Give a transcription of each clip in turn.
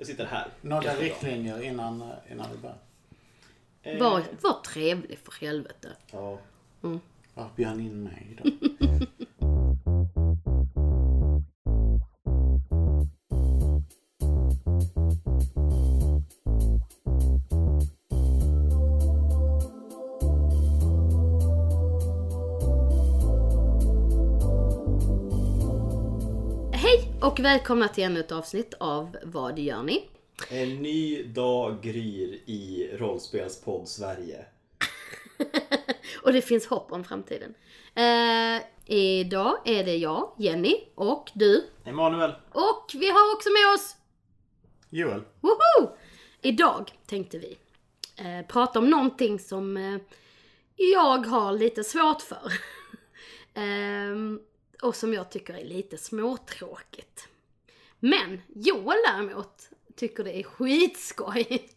Jag sitter här. Några riktlinjer innan, innan vi börjar. Eh, Var, var trevlig för helvete. Ja. Varför bjöd han in mig då? Och välkomna till ännu ett avsnitt av Vad gör ni? En ny dag gryr i rollspelspodd Sverige. Och det finns hopp om framtiden. Eh, idag är det jag, Jenny och du. Emanuel. Och vi har också med oss Joel? Woho! Idag tänkte vi eh, prata om någonting som eh, jag har lite svårt för. Och som jag tycker är lite småtråkigt. Men Joel däremot tycker det är skitskoj.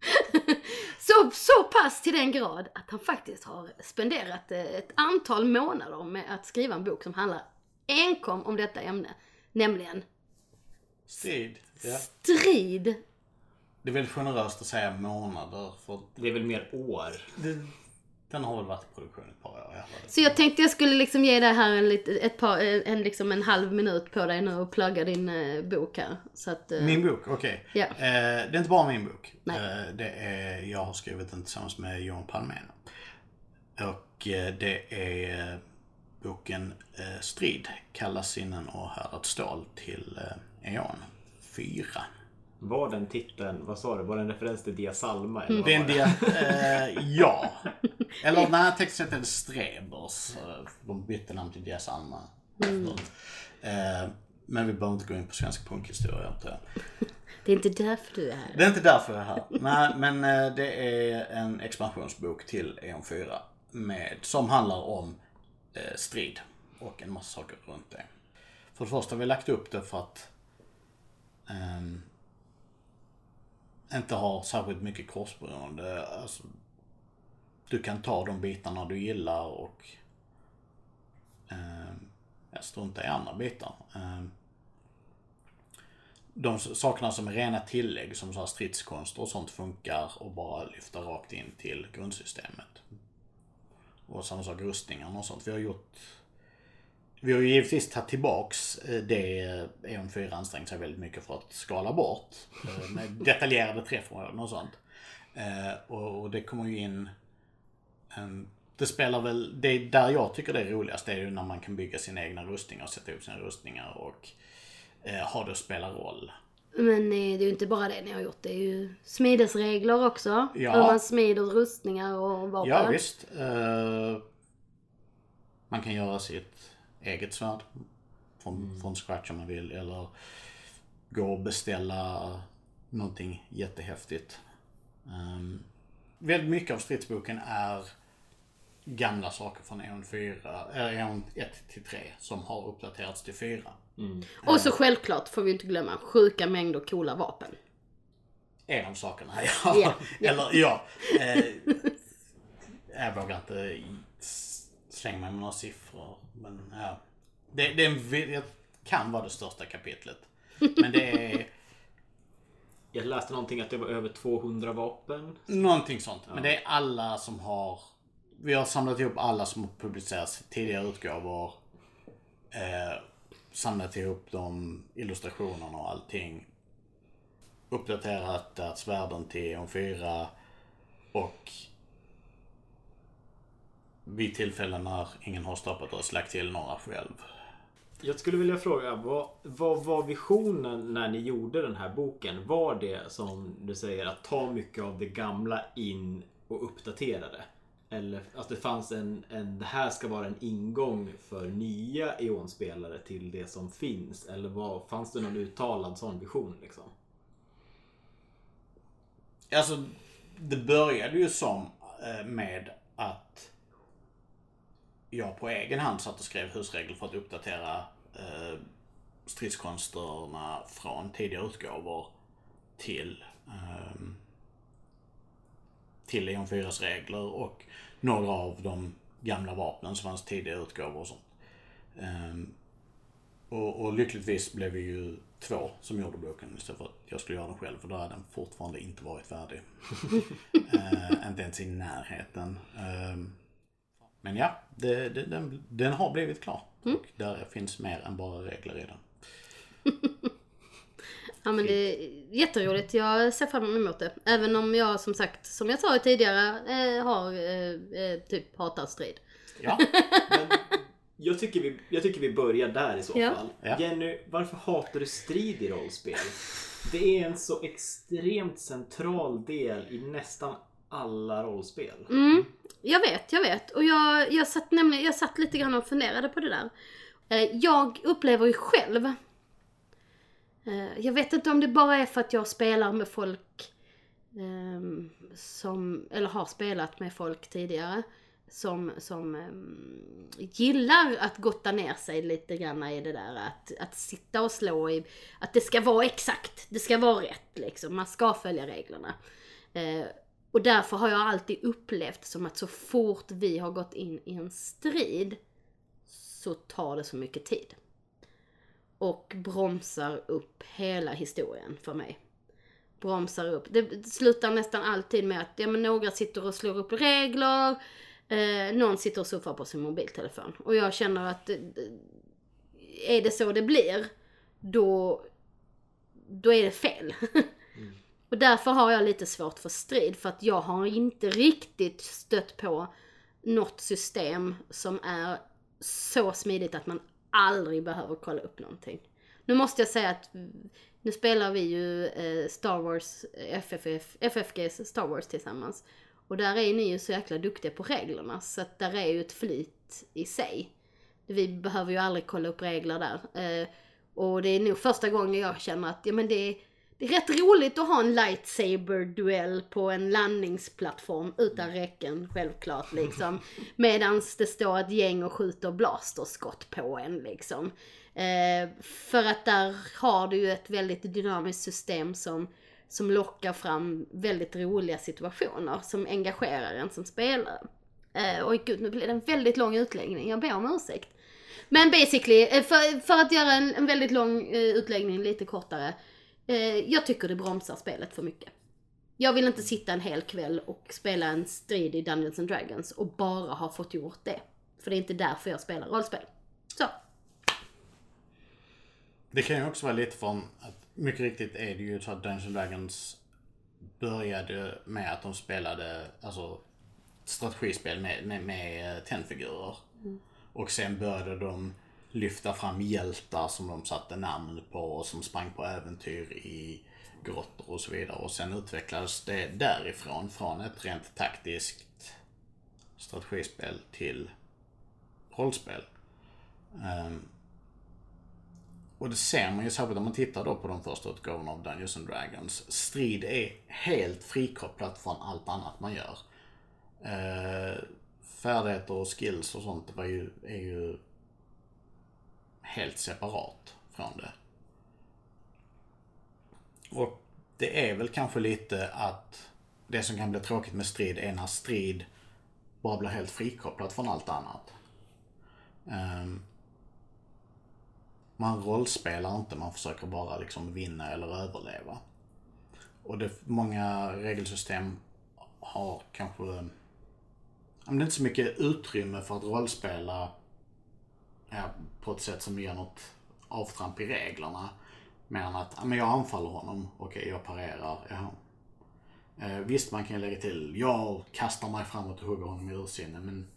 så, så pass till den grad att han faktiskt har spenderat eh, ett antal månader med att skriva en bok som handlar enkom om detta ämne. Nämligen Strid? Ja. strid Det är väldigt generöst att säga månader för Det är väl mer år. det, den har väl varit i produktion ett par år i alla fall. Så jag tänkte jag skulle liksom ge dig här en, ett par, en, liksom en halv minut på dig nu och plugga din eh, bok här. Så att, eh, Min bok, okej. Ja. Eh, det är inte bara min bok. Nej. Eh, det är, jag har skrivit den tillsammans med Johan Palmén. Och eh, det är eh, boken eh, Strid, Kalla sinnen och härdat stål till eh, E.ON 4. Var den titeln, vad sa du, var det en referens till Dia Salma? Eller vad Det är en dia, eh, ja. Eller nej, är det Strebers. Eh, De bytte namn till Dia Salma. Eh, men vi behöver inte gå in på svensk punkhistoria. antar jag. Det är inte därför du är här. Det är inte därför jag är här. Nej, men eh, det är en expansionsbok till E.ON 4. Med, som handlar om eh, strid och en massa saker runt det. För det första har vi lagt upp det för att ehm, inte har särskilt mycket korsberoende. Alltså, du kan ta de bitarna du gillar och eh, strunta i andra bitar. Eh, de sakerna som är rena tillägg som så här stridskonster och sånt funkar och bara lyfta rakt in till grundsystemet. Och samma sak rustningarna och sånt. Vi har gjort vi har ju givetvis tagit tillbaks eh, det E.ON 4 ansträngt sig väldigt mycket för att skala bort. eh, Med detaljerade träffområden och sånt. Eh, Och det kommer ju in det spelar väl, det är där jag tycker det är roligast det är ju när man kan bygga sina egna rustningar och sätta ihop sina rustningar och ha det att spela roll. Men det är ju inte bara det ni har gjort. Det är ju smidesregler också. Ja. Hur man smider rustningar och vapen. Ja visst. Man kan göra sitt eget svärd. Från, från scratch om man vill. Eller gå och beställa någonting jättehäftigt. Um, väldigt mycket av stridsboken är gamla saker från E.ON 4, eller E.ON 1 till 3 som har uppdaterats till 4. Och så självklart får vi inte glömma sjuka mängder coola vapen. En av sakerna, ja. Ja. Eller ja. Eh, jag vågar inte slänga mig med några siffror. Men ja. Det, det, en, det kan vara det största kapitlet. Men det är Jag läste någonting att det var över 200 vapen. någonting sånt. Men det är alla som har... Vi har samlat ihop alla som har publicerats tidigare utgåvor. Eh, samlat ihop de illustrationerna och allting. Uppdaterat att svärden till E.ON 4 och vid tillfällen när ingen har stoppat oss lagt till några själv. Jag skulle vilja fråga, vad, vad var visionen när ni gjorde den här boken? Var det som du säger att ta mycket av det gamla in och uppdatera det? Eller att det fanns en, en det här ska vara en ingång för nya E.ON-spelare till det som finns? Eller vad, fanns det någon uttalad sån vision liksom? Alltså, det började ju som eh, med att jag på egen hand satt och skrev husregler för att uppdatera eh, stridskonsterna från tidigare utgåvor till ehm, till Leon 4s regler och några av de gamla vapnen som fanns tidigare utgåvor och sånt. Ehm, Och, och lyckligtvis blev vi ju två som gjorde boken istället för att jag skulle göra den själv. För då hade den fortfarande inte varit färdig. eh, inte ens i närheten. Eh, men ja, det, det, den, den har blivit klar. Och där finns mer än bara regler i den. Ja men det är jätteroligt. Jag ser fram emot det. Även om jag som sagt, som jag sa tidigare, eh, har eh, eh, typ hatar strid. Ja, Men jag, tycker vi, jag tycker vi börjar där i så Ja. fall. Ja. Jenny, varför hatar du strid i rollspel? Det är en så extremt central del i nästan alla rollspel. Mm, jag vet, jag vet. Och jag, jag, satt nämligen, jag satt lite grann och funderade på det där. Eh, jag upplever ju själv, eh, jag vet inte om det bara är för att jag spelar med folk ehm, som, eller har spelat med folk tidigare, som, som ehm, gillar att gotta ner sig lite grann i det där att, att sitta och slå i, att det ska vara exakt, det ska vara rätt liksom, man ska följa reglerna. Eh, och därför har jag alltid upplevt som att så fort vi har gått in i en strid så tar det så mycket tid. Och bromsar upp hela historien för mig. Bromsar upp. Det slutar nästan alltid med att ja, men några sitter och slår upp regler. Eh, någon sitter och surfar på sin mobiltelefon. Och jag känner att eh, eh, är det så det blir, då, då är det fel. Och därför har jag lite svårt för strid. För att jag har inte riktigt stött på något system som är så smidigt att man aldrig behöver kolla upp någonting. Nu måste jag säga att nu spelar vi ju eh, Star Wars, eh, FFF, FFGs Star Wars tillsammans. Och där är ni ju så jäkla duktiga på reglerna så att där är ju ett flyt i sig. Vi behöver ju aldrig kolla upp regler där. Eh, och det är nog första gången jag känner att ja, men det, är, det är rätt roligt att ha en lightsaber-duell på en landningsplattform utan räcken, självklart liksom. Medans det står ett gäng och skjuter blasterskott på en liksom. Eh, för att där har du ju ett väldigt dynamiskt system som, som lockar fram väldigt roliga situationer som engagerar en som spelare. Eh, oj gud, nu blev det en väldigt lång utläggning, jag ber om ursäkt. Men basically, eh, för, för att göra en, en väldigt lång eh, utläggning lite kortare. Eh, jag tycker det bromsar spelet för mycket. Jag vill inte sitta en hel kväll och spela en strid i Dungeons and Dragons och bara ha fått gjort det. För det är inte därför jag spelar rollspel. Så. Det kan ju också vara lite från att mycket riktigt är det ju så att Dungeons and Dragons började med att de spelade alltså strategispel med, med, med tennfigurer. Och sen började de lyfta fram hjältar som de satte namn på och som sprang på äventyr i grottor och så vidare. Och sen utvecklades det därifrån, från ett rent taktiskt strategispel till rollspel. Um, och det ser man ju särskilt om man tittar då på de första utgåvorna av Dungeons and Dragons. Strid är helt frikopplat från allt annat man gör. Uh, färdigheter och skills och sånt var ju, är ju helt separat från det. Och det är väl kanske lite att det som kan bli tråkigt med strid är när strid bara blir helt frikopplat från allt annat. Ehm, man rollspelar inte, man försöker bara liksom vinna eller överleva. Och det, många regelsystem har kanske... Det är inte så mycket utrymme för att rollspela på ett sätt som ger något avtramp i reglerna. Mer än att, ja, men jag anfaller honom, okej jag parerar, jaha. Eh, visst man kan ju lägga till, jag kastar mig framåt och hugger honom i ursinne men...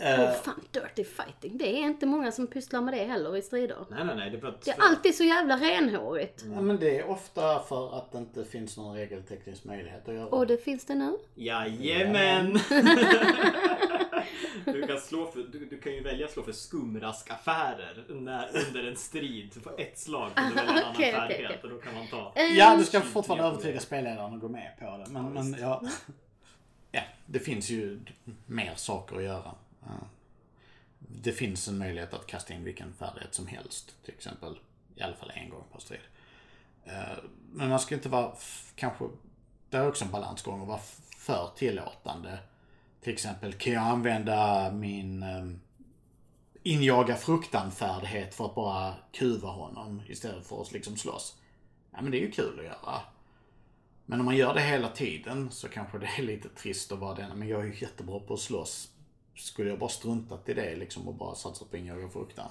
Åh Eh, fan, dirty fighting. Det är inte många som pysslar med det heller i strider. Nej, nej, nej. Det är för att... Det är alltid så jävla renhårigt. ja, men det är ofta för att det inte finns någon regelteknisk möjlighet att göra. Och det finns det nu. Jajamän! du, kan slå för, du, du kan ju välja att slå för skumraskaffärer när, under en strid. Så på ett slag kan du välja en annan okej, färdighet okej. och då kan man ta... Ja, du ska fortfarande övertyga spelledaren att gå med på det. Men, men ja, ja, det finns ju mer saker att göra. Ja. Det finns en möjlighet att kasta in vilken färdighet som helst. Till exempel, i alla fall en gång per strid. Eh, Men man ska inte vara, kanske, det är också en balansgång att vara för tillåtande. Till exempel, kan jag använda min eh, injaga fruktanfärdighet för att bara kuva honom istället för att liksom slåss. Ja men det är ju kul att göra. Men om man gör det hela tiden så kanske det är lite trist att vara den. Men jag är ju jättebra på att slåss. Skulle jag bara struntat i det liksom och bara satsat på injaga fruktan.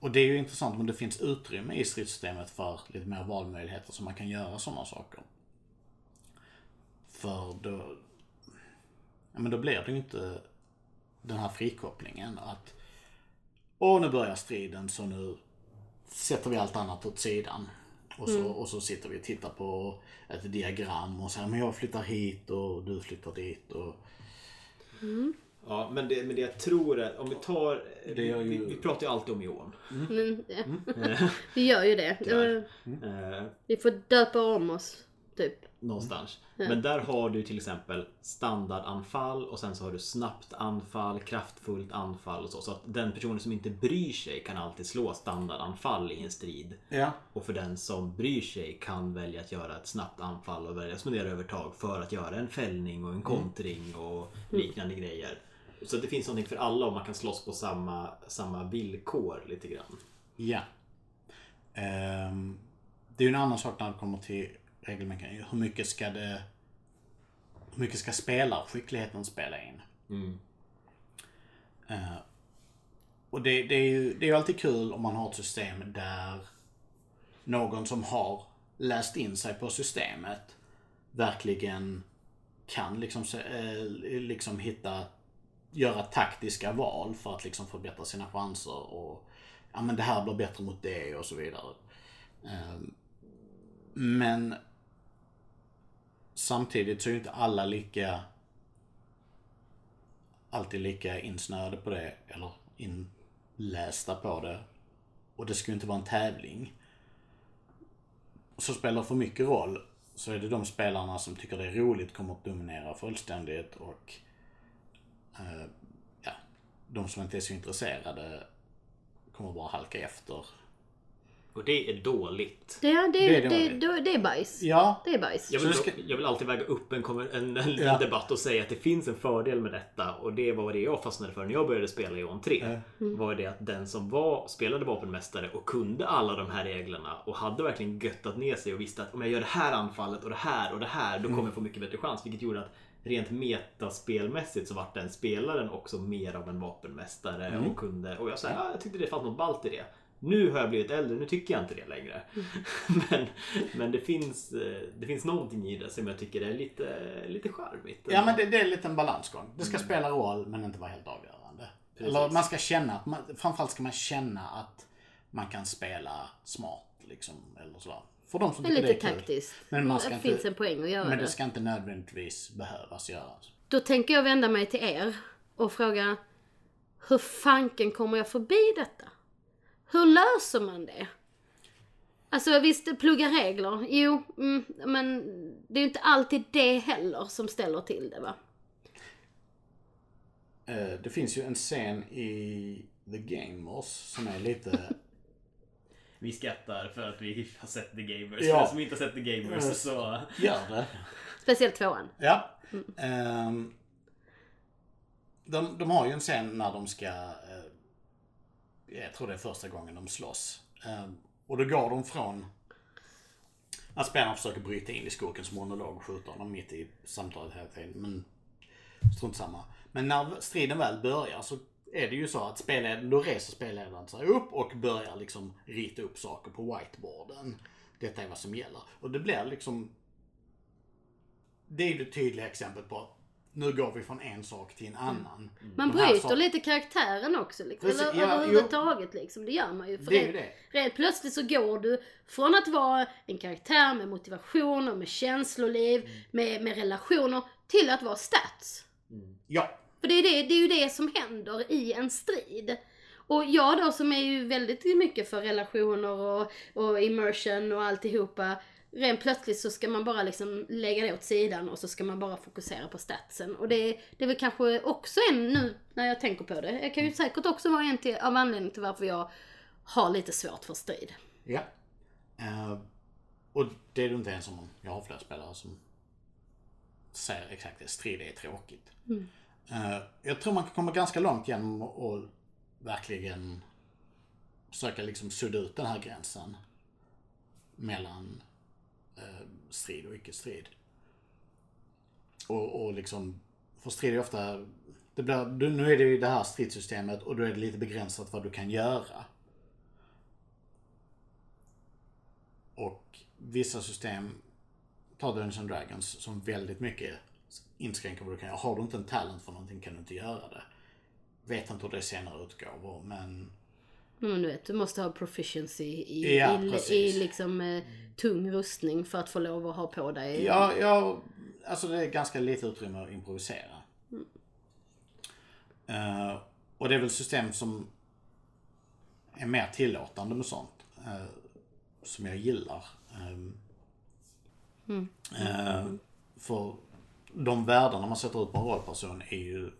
Och det är ju intressant om det finns utrymme i stridssystemet för lite mer valmöjligheter så man kan göra sådana saker. För då... Men då blir det ju inte den här frikopplingen att Åh nu börjar striden så nu sätter vi allt annat åt sidan. Och så, och så sitter vi och tittar på ett diagram och säger men jag flyttar hit och du flyttar dit. Och... Ja, men det, men det jag tror är, om vi tar... Det gör vi, ju- vi pratar ju alltid om Ion. Men, ja. Vi gör ju det. Ja, Eh, Vi får döpa om oss, typ. någonstans. Men där har du till exempel standardanfall och sen så har du snabbt anfall, kraftfullt anfall och så. Så att den personen som inte bryr sig kan alltid slå standardanfall i en strid. Ja. Och för den som bryr sig kan välja att göra ett snabbt anfall och välja att spendera övertag för att göra en fällning och en kontring och liknande grejer. Så det finns någonting för alla och man kan slåss på samma, samma villkor lite grann. Ja. Ehm, det är ju en annan sak när det kommer till regelmekanik. Hur mycket ska det... Hur mycket ska spelarskickligheten spela in? Eh, och det, det, är ju, det är ju alltid kul om man har ett system där någon som har läst in sig på systemet verkligen kan liksom, eh, liksom hitta göra taktiska val för att liksom förbättra sina chanser och ja men det här blir bättre mot det och så vidare. Ehm, Men samtidigt så är ju inte alla lika alltid lika insnöade på det eller inlästa på det. Och det ska ju inte vara en tävling. Så spelar för mycket roll så är det de spelarna som tycker det är roligt kommer att dominera fullständigt och eh, ja, de som inte är så intresserade kommer bara halka efter. Och det är dåligt. Det, det, Det är det, dåligt. det, det är bajs. Ja, Det är bajs. Jag vill, Så ska- jag vill alltid väga upp en, en, en, Ja. debatt och säga att det finns en fördel med detta. Och det var det jag fastnade för när jag började spela i Eon 3. Var det att den som var, spelade vapenmästare och kunde alla de här reglerna och hade verkligen göttat ner sig och visste att om jag gör det här anfallet och det här och det här då kommer jag få mycket bättre chans. Vilket gjorde att rent metaspelmässigt så vart den spelaren också mer av en vapenmästare och kunde och jag sa ja, jag tyckte det fanns något ballt i det. Nu har jag blivit äldre, nu tycker jag inte det längre. men men det, finns, eh, det finns någonting i det som jag tycker är lite, lite charmigt. Ja men det, det är lite en balansgång. Det ska spela roll men inte vara helt avgörande. Eller man ska känna, att man, framförallt ska man känna att man kan spela smart liksom. Eller så. För de som Det är lite det är kul. taktiskt. Men man ska det inte- finns en poäng att göra Men det. det ska inte nödvändigtvis behövas göras. Då tänker jag vända mig till er och fråga Hur fanken kommer jag förbi detta? Hur löser man det? Alltså visst, plugga regler. Jo, mm, men det är ju inte alltid det heller som ställer till det va? Eh, Det finns ju en scen i The Gamers som är lite... Vi skrattar för att vi har sett The Gamers. Ja. För som inte har sett The Gamers Mm. så... Gör det. Speciellt tvåan. Ja. Ehm, de, de har ju en scen när de ska jag tror det är första gången de slåss. Ehm, och då går de från... Att spelaren försöker bryta in i skurkens monolog och skjuter honom mitt i samtalet hela tiden. Men strunt samma. Men när striden väl börjar så är det ju så att spelledaren, då reser spelledaren sig upp och börjar liksom rita upp saker på whiteboarden. Detta är vad som gäller. Och det blir liksom det är ju det tydliga exemplet på att nu går vi från en sak till en annan. Man De här bryter sakerna- lite karaktären också. Liksom. Precis, Eller ja, överhuvudtaget liksom. Det gör man ju. För Det är det. Rent plötsligt så går du från att vara en karaktär med motivation och med känsloliv, Mm. med, med relationer, till att vara stats. Ja. För det är, det, det är ju det som händer i en strid. Och jag då som är ju väldigt mycket för relationer och, och immersion och alltihopa. Rent plötsligt så ska man bara liksom lägga det åt sidan och så ska man bara fokusera på statsen. Och det, det är väl kanske också en nu när jag tänker på det. Det kan ju säkert också vara en till, av anledning till varför jag har lite svårt för strid. Ja. Eh, och det är det inte ens om jag har flera spelare som säger exakt det. Strid är tråkigt. Eh, jag tror man kan komma ganska långt genom att verkligen försöka liksom sudda ut den här gränsen mellan Eh, strid och icke-strid. Och, och liksom, för strid är ofta, det blir, nu är det ju det här stridssystemet och då är det lite begränsat vad du kan göra. Och vissa system, ta Dungeons and Dragons, som väldigt mycket inskränker vad du kan göra. Har du inte en talent för någonting kan du inte göra det. Vet inte hur det är senare utgåvor, men men du vet, du måste ha proficiency i, Ja, i, i liksom eh, tung rustning för att få lov att ha på dig. Ja, ja, alltså det är ganska lite utrymme att improvisera. Eh, och det är väl system som är mer tillåtande med sånt. eh, som jag gillar. Ehm, eh, för de värdena man sätter ut på en rollperson är ju,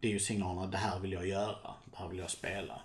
det är ju signalerna det här vill jag göra. Det här vill jag spela.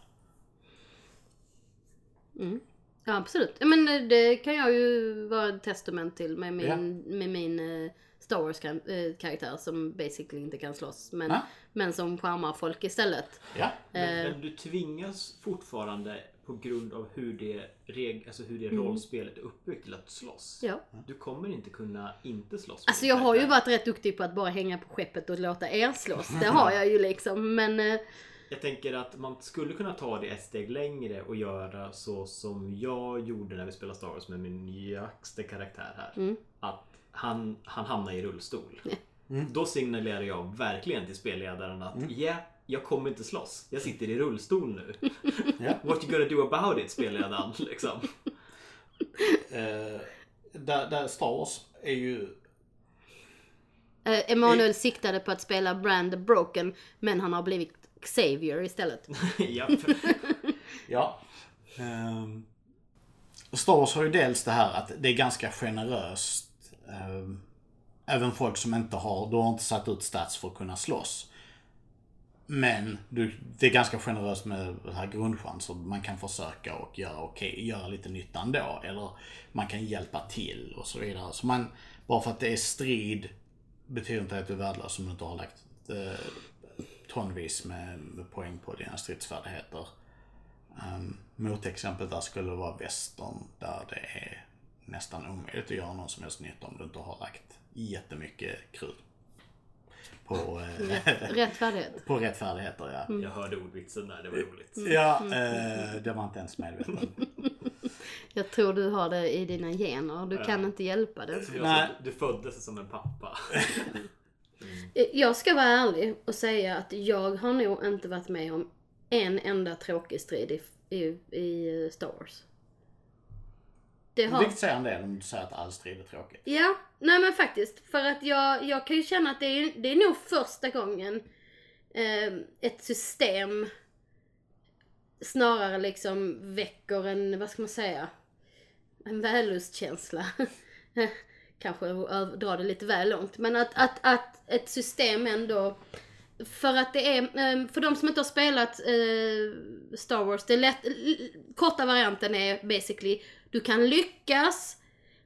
Ja, absolut. Men eh, det kan jag ju vara ett testament till med min, Ja. med min eh, Star Wars-karaktär som basically inte kan slåss. Men, Ja. men som charmar folk istället. Ja, Men, Eh. men du tvingas fortfarande på grund av hur det, reg, alltså hur det Mm. rollspelet är uppbyggt till att slåss. Ja. Du kommer inte kunna inte slåss. Alltså jag har ju karaktär. varit rätt duktig på att bara hänga på skeppet och låta er slåss. Det har jag ju liksom. Men eh, Jag tänker att man skulle kunna ta det ett steg längre och göra så som jag gjorde när vi spelade Star Wars med min nyaste karaktär här. Mm. Att han, han hamnar i rullstol. Då signalerar jag verkligen till spelledaren att ja, jag kommer inte slåss. Jag sitter i rullstol nu. Ja. What you gonna do about it, spelledaren. Liksom. Eh, där, där Star Wars är ju eh, Emanuel siktade på att spela Brand the Broken. Men han har blivit Xavier istället. ja, ehm, Ja. Um, Star Wars har ju dels det här att det är ganska generöst. Um, även folk som inte har, du har inte satt ut stats för att kunna slåss. Men du, det är ganska generöst med det här grundchanser. Man kan försöka och göra okej, göra lite nytta ändå. Eller man kan hjälpa till och så vidare. Så man, bara för att det är strid betyder inte att du är värdelös om du inte har lagt eh, tonvis med, med poäng på dina stridsfärdigheter. Um, motexemplet där skulle vara västern där det är nästan omöjligt att göra någon som helst nytta om du inte har lagt jättemycket krut på, eh, Rätt färdighet. på rättfärdigheter. Ja, jag hörde ordvitsen där, det var roligt. ja eh, det var inte ens medveten. Jag tror du har det i dina gener. Du kan inte hjälpa det. Nej. du föddes som en pappa. Jag ska vara ärlig och säga att jag har nog inte varit med om en enda tråkig strid i, i, i Star Wars. Det har... Vilket säger en del om du säger att all strid är tråkigt. Ja, nej men faktiskt. För att jag, jag kan ju känna att det är, det är nog första gången eh, ett system snarare liksom väcker en, vad ska man säga, en vällustkänsla. Kanske dra det lite väl långt. Men att, att, att ett system ändå för att det är, ehm, för de som inte har spelat eh, Star Wars, det är lätt, korta varianten är basically, du kan lyckas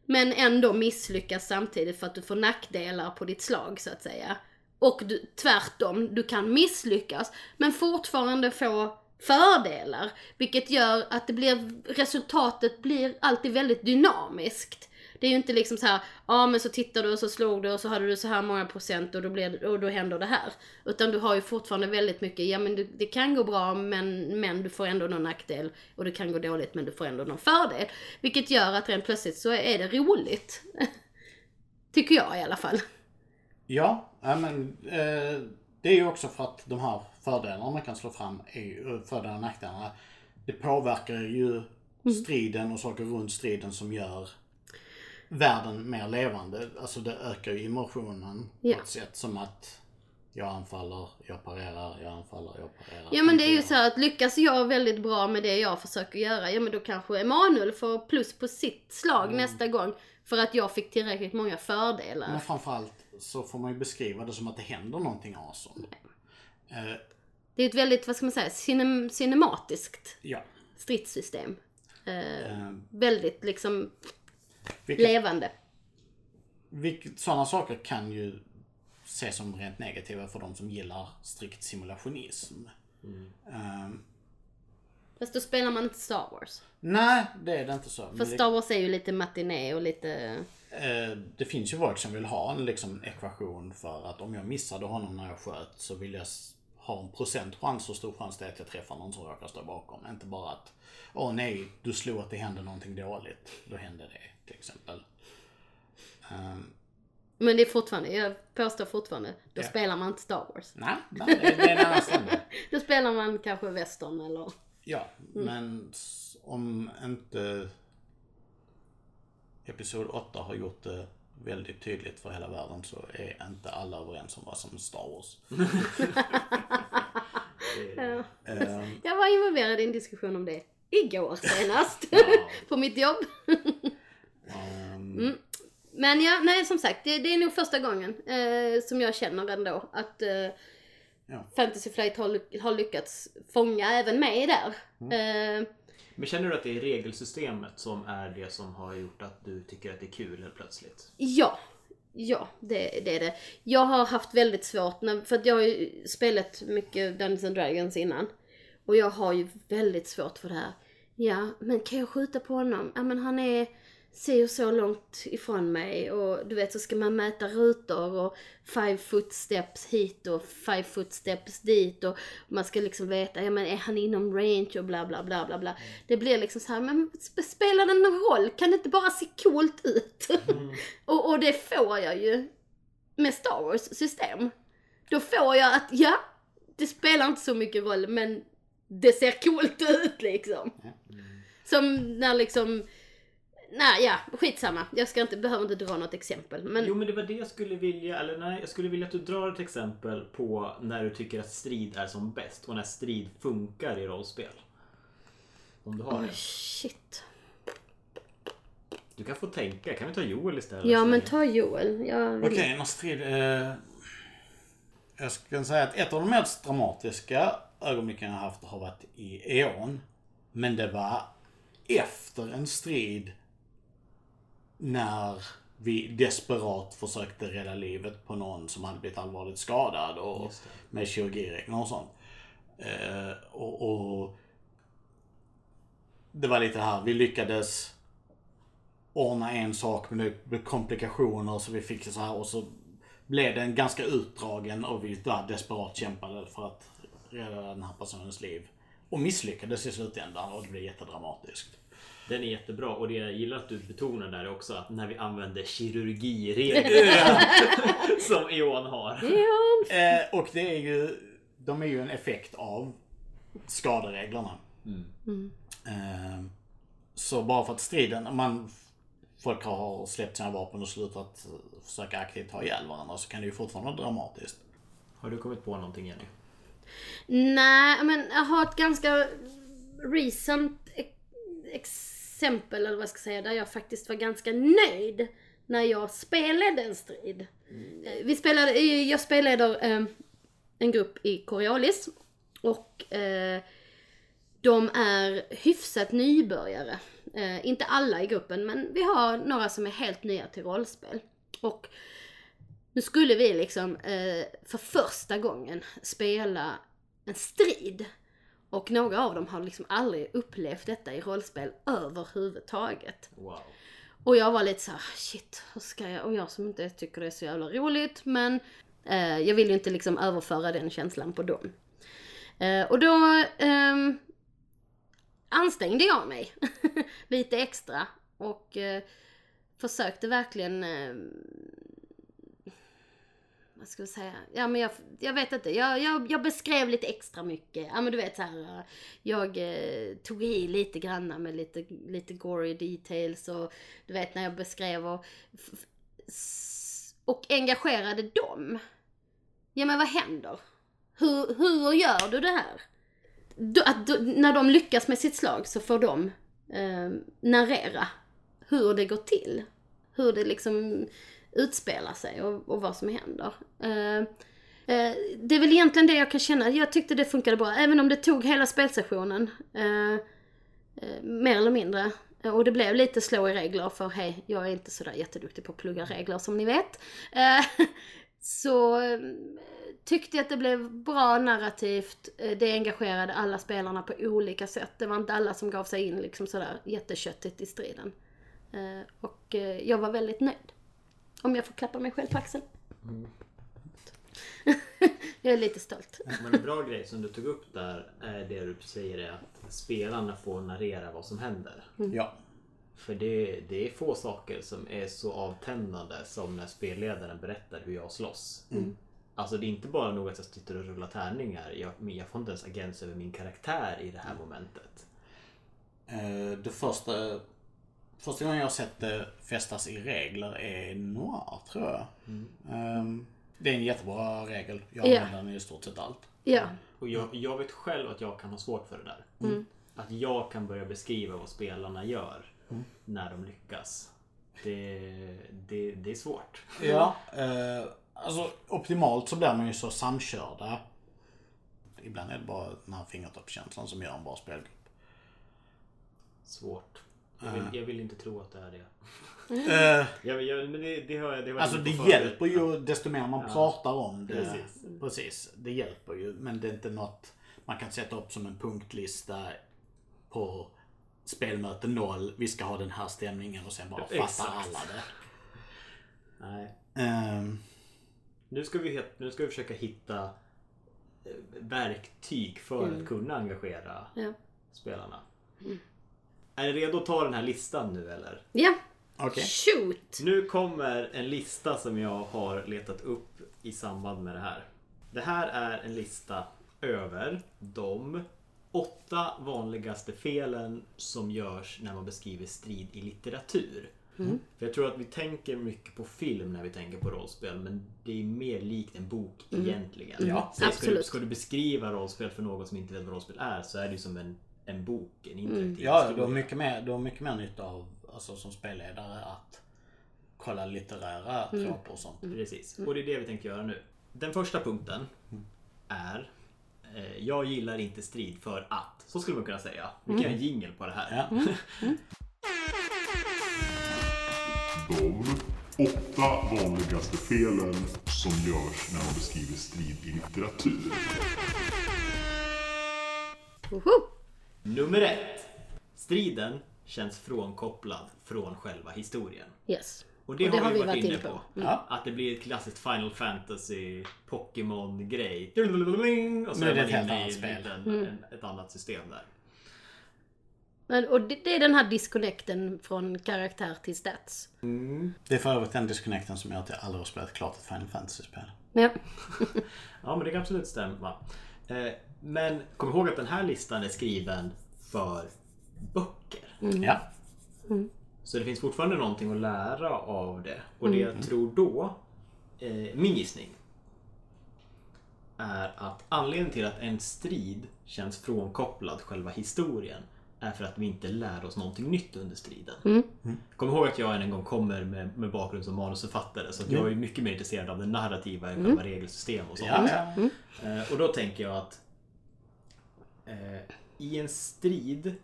men ändå misslyckas samtidigt för att du får nackdelar på ditt slag så att säga. Och du, tvärtom, du kan misslyckas men fortfarande få fördelar. Vilket gör att det blir, resultatet blir alltid väldigt dynamiskt. Det är ju inte liksom så här, ja men så tittar du och så slog du och så hade du så här många procent och då, blir, och då händer det här. Utan du har ju fortfarande väldigt mycket, ja men du, det kan gå bra men, men du får ändå någon nackdel. Och det kan gå dåligt men du får ändå någon fördel. Vilket gör att rent plötsligt så är det roligt. Tycker jag i alla fall. Ja, ja, men eh, det är ju också för att de här fördelarna man kan slå fram, är ju, fördelarna och nackdelarna, det påverkar ju striden och saker runt striden som gör världen mer levande. Alltså det ökar ju immersionen Ja. på ett sätt som att jag anfaller, jag parerar, jag anfaller, jag parerar. Ja men det är ju så att lyckas jag väldigt bra med det jag försöker göra, ja men då kanske Emanuel får plus på sitt slag nästa gång. För att jag fick tillräckligt många fördelar. Men framförallt så får man ju beskriva det som att det händer någonting awesome. Eh, Det är ett väldigt, vad ska man säga, cinem- cinematiskt ja. stridssystem. Eh, Eh, väldigt liksom vilket, levande. vilket, sådana saker kan ju ses som rent negativa för de som gillar strikt simulationism. Eh, Fast då spelar man inte Star Wars. Nej, det är det inte så. För Star Wars är ju lite matiné och lite... eh, det finns ju folk som vill ha en liksom, ekvation för att om jag missade honom när jag sköt så vill jag ha en procent chans och stor chans det är att jag träffar någon som råkar stå bakom. Inte bara att Åh nej, du slog att det hände någonting dåligt. Då hände det till exempel. Ehm, Men det är fortfarande, jag påstår fortfarande, då Ja. spelar man inte Star Wars. nej, nej, det, det är en annan stämning. Då spelar man kanske western eller... Ja, men s- om inte Episod 8 har gjort det väldigt tydligt för hela världen så är inte alla överens om vad som är Star Wars. Ja. Ehm, Jag var involverad i en diskussion om det igår senast. på mitt jobb. Ehm, Men ja, nej som sagt, det, det är nog första gången eh, som jag känner ändå att eh, Ja. Fantasy Flight har, har lyckats fånga även mig där. Eh, Men känner du att det är regelsystemet som är det som har gjort att du tycker att det är kul helt plötsligt? ja, ja det, det är det. Jag har haft väldigt svårt, när, för att jag har ju spelat mycket Dungeons and Dragons innan. Och jag har ju väldigt svårt för det här. Ja, men kan jag skjuta på honom? Ja, men han är si och så långt ifrån mig och du vet så ska man mäta rutor och five footsteps hit och five footsteps dit och man ska liksom veta, ja men är han inom range och bla bla bla bla bla. Det blir liksom så här, men sp- spelar det någon roll? Kan det inte bara se coolt ut? och, och det får jag ju med Star Wars system. Då får jag att, ja, det spelar inte så mycket roll men det ser coolt ut liksom. Som när liksom, nej ja, skitsamma. Jag ska inte, behöver inte dra något exempel. Men Jo men det var det jag skulle vilja, eller nej, jag skulle vilja att du drar ett exempel på när du tycker att strid är som bäst och när strid funkar i rollspel. Om du har Oj, det. shit. Du kan få tänka, kan vi ta Joel istället? Ja men ta Joel. Jag vill... Okej, någon strid. Eh, jag skulle säga att ett av de mest dramatiska ögonblicken jag haft har varit i Eon. Men det var efter en strid när vi desperat försökte rädda livet på någon som hade blivit allvarligt skadad och det. med kirurgiregler och sånt. Eh, och, och det var lite här, vi lyckades ordna en sak men det blev komplikationer så vi fick så här och så blev den ganska utdragen och vi där desperat kämpade för att rädda den här personens liv. Och misslyckades i slutändan och det blev jättedramatiskt. Den är jättebra och det jag gillar att du betonar där är också att när vi använder kirurgiregler som Eon har. Ja, Eh, och det är ju, de är ju en effekt av skadereglerna. Eh, så bara för att striden, man, folk har släppt sina vapen och slutat försöka aktivt ha ihjäl varandra så kan det ju fortfarande vara dramatiskt. Har du kommit på någonting Jenny? Nej, men jag har ett ganska recent ex- exempel, eller vad jag ska säga, där jag faktiskt var ganska nöjd när jag spelade en strid. Eh, Vi spelade, eh, jag spelade eh, en grupp i Coriolis och eh, de är hyfsat nybörjare. Eh, inte alla i gruppen, men vi har några som är helt nya till rollspel. Och nu skulle vi liksom eh, för första gången spela en strid. Och några av dem har liksom aldrig upplevt detta i rollspel överhuvudtaget. Wow. Och jag var lite så här, shit, hur ska jag? Och jag som inte tycker det är så jävla roligt, men eh, jag vill ju inte liksom överföra den känslan på dem. Eh, och då ehm, ansträngde jag mig lite extra och eh, försökte verkligen eh, vad ska jag säga? Ja men jag, jag vet inte. Jag, jag, jag beskrev lite extra mycket. Ja men du vet så här. Jag eh, tog i lite granna med lite, lite gory details och du vet när jag beskrev och, och engagerade dem. Ja men vad händer? Hur, hur gör du det här? Du, att, du, när de lyckas med sitt slag så får de eh, narrera hur det går till. Hur det liksom utspelar sig och, och vad som händer. Eh, eh, det är väl egentligen det jag kan känna. Jag tyckte det funkade bra. Även om det tog hela spelsessionen. Eh, eh, mer eller mindre. Och det blev lite slå i regler för hej, jag är inte sådär jätteduktig på att plugga regler som ni vet. Eh, så eh, tyckte jag att det blev bra narrativt. Eh, det engagerade alla spelarna på olika sätt. Det var inte alla som gav sig in liksom sådär jätteköttigt i striden. Eh, och jag var väldigt nöjd. Om jag får klappa mig själv på axeln. jag är lite stolt. Men en bra grej som du tog upp där är det du säger är att spelarna får narrera vad som händer. Ja. För det, det är få saker som är så avtändande som när spelledaren berättar hur jag slåss. Alltså det är inte bara nog att jag sitter och rullar tärningar. Jag, jag får inte ens agens över min karaktär i det här momentet. Eh, Det första, första gången jag har sett det fästas i regler är Noir, tror jag. Ehm, Det är en jättebra regel. Jag Ja. använder den i stort sett allt. Ja. Och jag, jag vet själv att jag kan ha svårt för det där. Att jag kan börja beskriva vad spelarna gör när de lyckas. Det, det, det är svårt. Ja. eh, Alltså optimalt så blir man ju så samkörda. Ibland är det bara den här fingertoppskänslan som gör en bra spelgrupp. Svårt. Jag vill, jag vill inte tro att det är det. Eh, Jag, jag, men det, det har jag det var Alltså det hjälper ju desto mer man pratar om det. Precis. Precis. Det hjälper ju. Men det är inte något man kan sätta upp som en punktlista på spelmöte 0. Vi ska ha den här stämningen och sen bara Exakt. fattar alla det. Nej. Ehm, Nu ska, vi, nu ska vi försöka hitta eh, verktyg för att kunna engagera Ja. spelarna. Är ni redo att ta den här listan nu eller? Ja. Okej. Shoot! Nu kommer en lista som jag har letat upp i samband med det här. Det här är en lista över de åtta vanligaste felen som görs när man beskriver strid i litteratur. För jag tror att vi tänker mycket på film när vi tänker på rollspel men det är mer likt en bok egentligen. Ja, Så ska, du, absolut. ska du beskriva rollspel för någon som inte vet vad rollspel är så är det ju som en, en bok, en interaktiv Ja, du historia. har mycket mer, du har mycket mer nytta av, alltså som spelledare, att kolla litterära tråpar och sånt. Precis, och det är det vi tänkte göra nu. Den första punkten är eh, Jag gillar inte strid för att. Så skulle man kunna säga. Vi kan göra en jingle på det här. Ja. De åtta vanligaste felen som görs när man beskriver strid i litteratur. Woho! Nummer ett. Striden känns frånkopplad från själva historien. Yes. Och det, har, vi varit, inne på. Mm. Ja. Att det blir ett klassiskt Final Fantasy Pokémon-grej. Och så är det är man inne i annat spel. liten, en, ett annat system där. Men, och det, det är den här disconnecten från karaktär till stats. Det är för övrigt den disconnecten som gör att jag aldrig har spelat klart ett Final Fantasy-spel. Ja. Ja, men det kan absolut stämma. Eh, Men kom ihåg att den här listan är skriven för böcker. Ja. Så det finns fortfarande någonting att lära av det. Och det jag tror då, eh, min gissning, är att anledningen till att en strid känns frånkopplad själva historien är för att vi inte lär oss någonting nytt under striden. Kom ihåg att jag än en gång kommer med, med bakgrund som manusförfattare så att jag är mycket mer intresserad av det narrativa än själva regelsystem och sånt. Ja, ja. Eh, och då tänker jag att eh, i en strid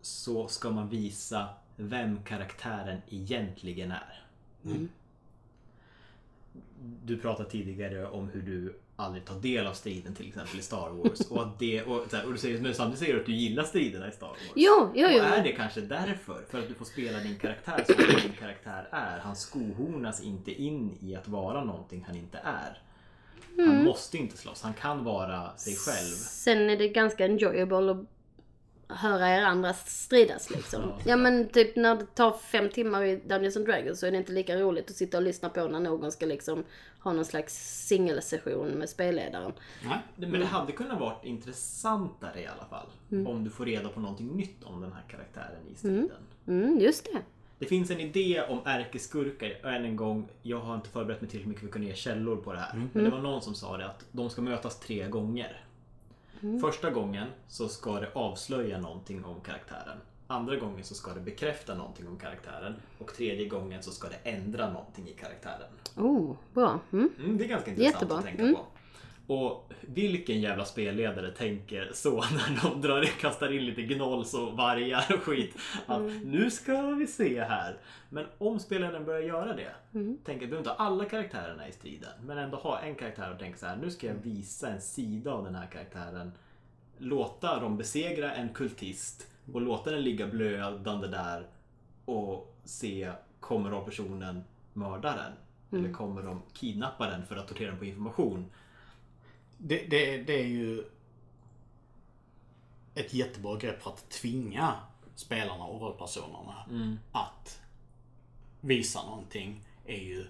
så ska man visa vem karaktären egentligen är. Du pratade tidigare om hur du aldrig tar del av striden till exempel i Star Wars. Och, att det, och, så här, och du säger, men samtidigt säger du att du gillar striderna i Star Wars. Jo, jo, Och är det kanske därför? För att du får spela din karaktär som din karaktär är. Han skohornas inte in i att vara någonting han inte är. Han måste inte slåss. Han kan vara sig själv. Sen är det ganska enjoyable att höra er andra stridas liksom. Ja, Ja men typ när det tar fem timmar i Dungeons and Dragons så är det inte lika roligt att sitta och lyssna på när någon ska liksom ha någon slags singelsession med spelledaren. Nej. Men det hade kunnat varit intressantare i alla fall. Om du får reda på någonting nytt om den här karaktären i striden. Mm, just det. Det finns en idé om ärkeskurkar. Och Än en gång, jag har inte förberett mig tillräckligt mycket för att kunna ge källor på det här. Men det var någon som sa det att de ska mötas tre gånger. Första gången så ska det avslöja någonting om karaktären. Andra gången så ska det bekräfta någonting om karaktären. Och tredje gången så ska det ändra någonting i karaktären. Oh, bra. Mm. Mm, det är ganska intressant Jättebra. att tänka Mm. på. Och vilken jävla spelledare tänker så när de drar, kastar in lite gnolls och vargar och skit. Att nu ska vi se här. Men om spelaren börjar göra det. Tänker, behöver inte ha alla karaktärerna i striden. Men ändå ha en karaktär och tänka så här. Nu ska jag visa en sida av den här karaktären. Låta dem besegra en kultist. Och låta den ligga blödande där. Och se, kommer rollpersonen mörda den? Eller kommer de kidnappa den för att tortera den på information? Det, det, det är ju ett jättebra grepp för att tvinga spelarna och rollpersonerna att visa någonting är ju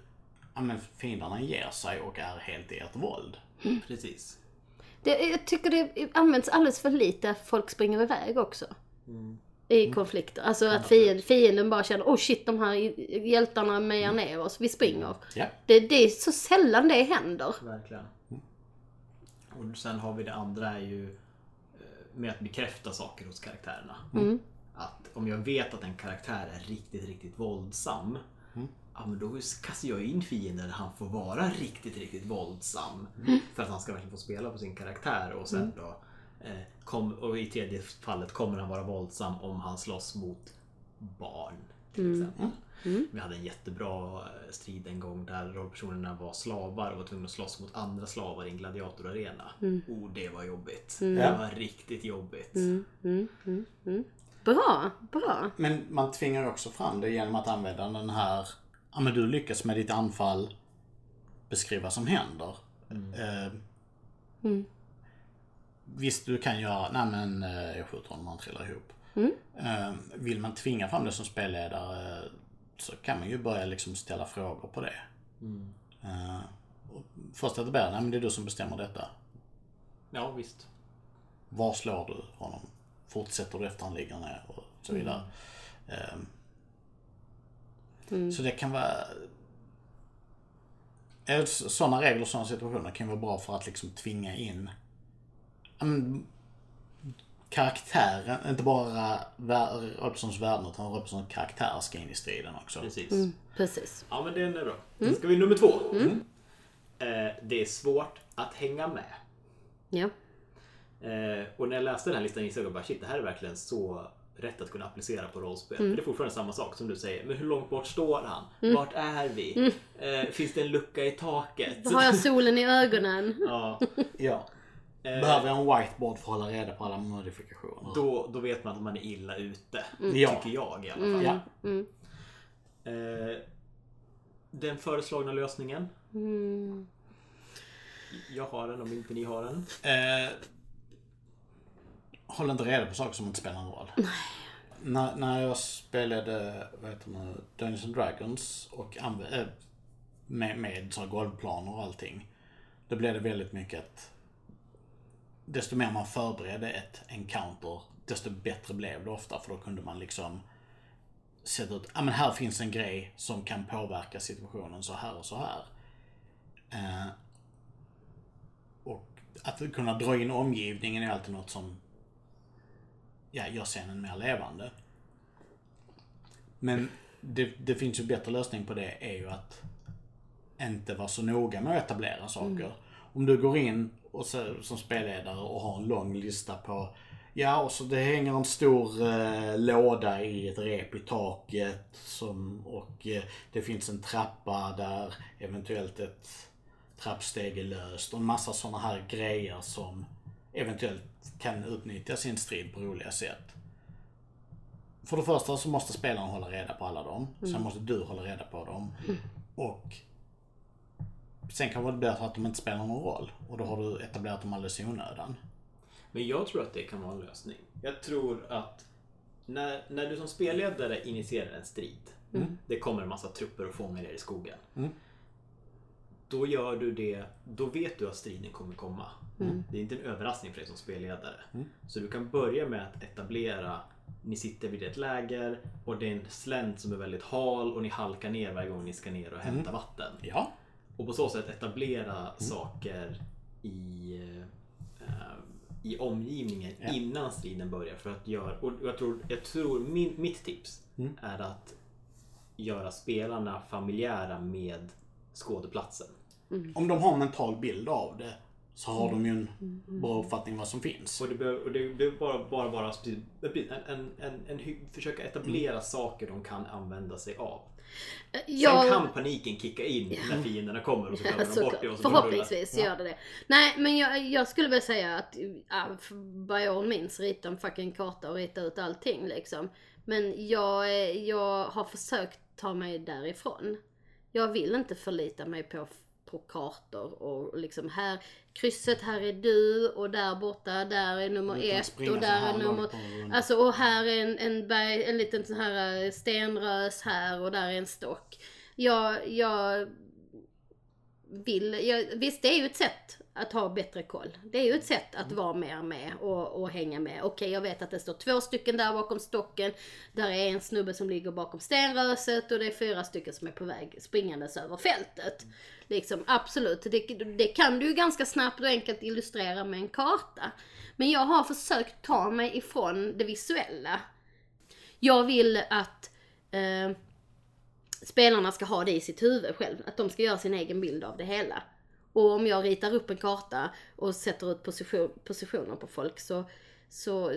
ja men fienderna ger sig och är helt i ert våld. Precis. Det, jag tycker det används alldeles för lite att folk springer iväg också. I konflikter. Alltså att fienden, fienden bara känner oh shit de här hjältarna mejar ner oss, vi springer. Ja. Det, det är så sällan det händer. Verkligen. Och sen har vi det andra är ju eh, med att bekräfta saker hos karaktärerna. Att om jag vet att en karaktär är riktigt, riktigt våldsam. Ja, men då kastar jag in fienden där han får vara riktigt, riktigt våldsam. För att han ska verkligen få spela på sin karaktär och sen då eh, kom, och i tredje fallet kommer han vara våldsam om han slåss mot barn. Till exempel. Vi hade en jättebra eh, strid en gång där rollpersonerna var slavar och var tvungna att slåss mot andra slavar i en gladiatorarena. Oh, det var jobbigt. Det Ja. var riktigt jobbigt. Bra, bra. Men man tvingar också fram det genom att använda den här, ja men du lyckas med ditt anfall beskriva vad som händer. Eh, Visst, du kan göra, nej men eh, jag skjuter honom och han trillar ihop. Eh, vill man tvinga fram det som spelledare så kan man ju börja liksom ställa frågor på det. Eh, och först att det nej men det är du som bestämmer detta. Ja, visst. Var slår du honom? Fortsätter du efter han ligger ner? Och så vidare. Ehm, Så det kan vara... eh, Sådana regler och sådana situationer kan vara bra för att liksom tvinga in karaktären, inte bara rollpersonens värden utan rollpersonens karaktär ska in i striden också. Precis. Precis. Ja, men den är bra. Då ska vi nummer två. Eh, det är svårt att hänga med. Ja. Eh, och när jag läste den här listan insåg jag bara shit, det här är verkligen så rätt att kunna applicera på rollspel. För det är fortfarande samma sak som du säger. Men hur långt bort står han? Vart är vi? Eh, finns det en lucka i taket? Har jag solen i ögonen? ja, Ja. Behöver jag en whiteboard för att hålla reda på alla modifikationer? då, då vet man att man är illa ute. Ja. Tycker jag i alla fall. Ja. Eh, den föreslagna lösningen. Jag har den om inte ni har den. Eh, håll inte reda på saker som inte spelar någon roll. När, när jag spelade vad heter det, Dungeons and Dragons och eh, med, med så här golvplaner och allting. Då blev det väldigt mycket att desto mer man förberedde ett encounter, desto bättre blev det ofta. För då kunde man liksom sätta ut, ja men här finns en grej som kan påverka situationen så här och så här. Eh, och att kunna dra in omgivningen är alltid något som ja, gör scenen mer levande. Men det, det finns ju bättre lösning på det är ju att inte vara så noga med att etablera saker. Om du går in och så, som spelledare och har en lång lista på Ja, och så det hänger en stor eh, låda i ett rep i taket som, och eh, det finns en trappa där eventuellt ett trappsteg är löst och en massa sådana här grejer som eventuellt kan utnyttjas i en strid på roliga sätt. För det första så måste spelaren hålla reda på alla dem. Sen måste du hålla reda på dem. Och sen kan det bli så att de inte spelar någon roll. Och då har du etablerat dem alldeles i onödan. Men jag tror att det kan vara en lösning. Jag tror att när, när du som spelledare initierar en strid. Det kommer en massa trupper och fångar er i skogen. Då gör du det, då vet du att striden kommer komma. Det är inte en överraskning för dig som spelledare. Så du kan börja med att etablera ni sitter vid ett läger och det är en slänt som är väldigt hal och ni halkar ner varje gång ni ska ner och hämta vatten. Ja. Och på så sätt etablera saker i, eh, i omgivningen Ja. innan striden börjar. För att göra, och jag tror, jag tror min, mitt tips är att göra spelarna familjära med skådeplatsen. Om de har en mental bild av det så har de ju en bra uppfattning vad som finns. Och det behöver, bara, bara vara en, en, en, en, försöka etablera saker de kan använda sig av. Sen Jag- kan paniken kicka in när fienderna kommer och så glömmer de bort det. Och så. Förhoppningsvis gör det det. Nej men jag, jag skulle väl säga att ja, by all means rita en fucking karta och rita ut allting liksom. Men jag, eh, jag har försökt ta mig därifrån. Jag vill inte förlita mig på, på kartor och liksom här, krysset här är du och där borta, där är nummer ett och där är nummer... Alltså och här är en, en, berg, en liten sån här eh, stenrös här och där är en stock. Jag, jag vill, jag, visst det är ju ett sätt att ha bättre koll. Det är ju ett sätt att vara mer med och, och hänga med. Okej jag vet att det står två stycken där bakom stocken. Där är en snubbe som ligger bakom stenröset och det är fyra stycken som är på väg springandes över fältet. Liksom absolut, det, det kan du ju ganska snabbt och enkelt illustrera med en karta. Men jag har försökt ta mig ifrån det visuella. Jag vill att eh, spelarna ska ha det i sitt huvud själv. Att de ska göra sin egen bild av det hela. Och om jag ritar upp en karta och sätter ut position, positioner på folk så, så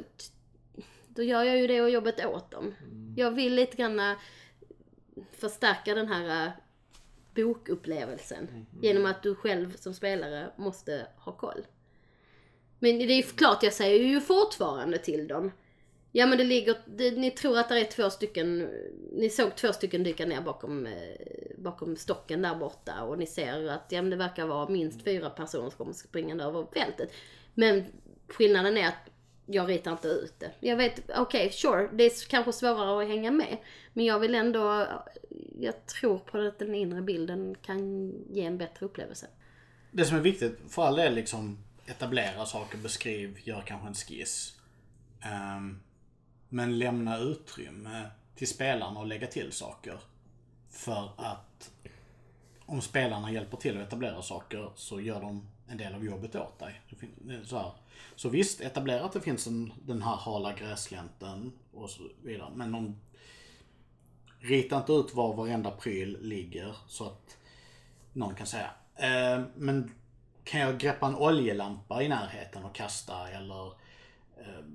då gör jag ju det och jobbet åt dem. Jag vill lite grann äh, förstärka den här äh, bokupplevelsen. Genom att du själv som spelare måste ha koll. Men det är ju klart, jag säger ju fortfarande till dem. Ja men det ligger, det, ni tror att det är två stycken, ni såg två stycken dyka ner bakom, eh, bakom stocken där borta och ni ser att ja, men det verkar vara minst fyra personer som kommer springande över fältet. Men skillnaden är att jag ritar inte ut det. Jag vet, okej sure, det är kanske svårare att hänga med. Men jag vill ändå, jag tror på att den inre bilden kan ge en bättre upplevelse. Det som är viktigt, för all del liksom etablera saker, beskriv, gör kanske en skiss. Um, men lämna utrymme till spelarna och lägga till saker. För att om spelarna hjälper till att etablera saker så gör de en del av jobbet åt dig. Så, här. så visst, etablera att det finns en, den här hala gräslänten och så vidare. Men om, rita inte ut var varenda pryl ligger så att någon kan säga. Eh, men kan jag greppa en oljelampa i närheten och kasta eller eh,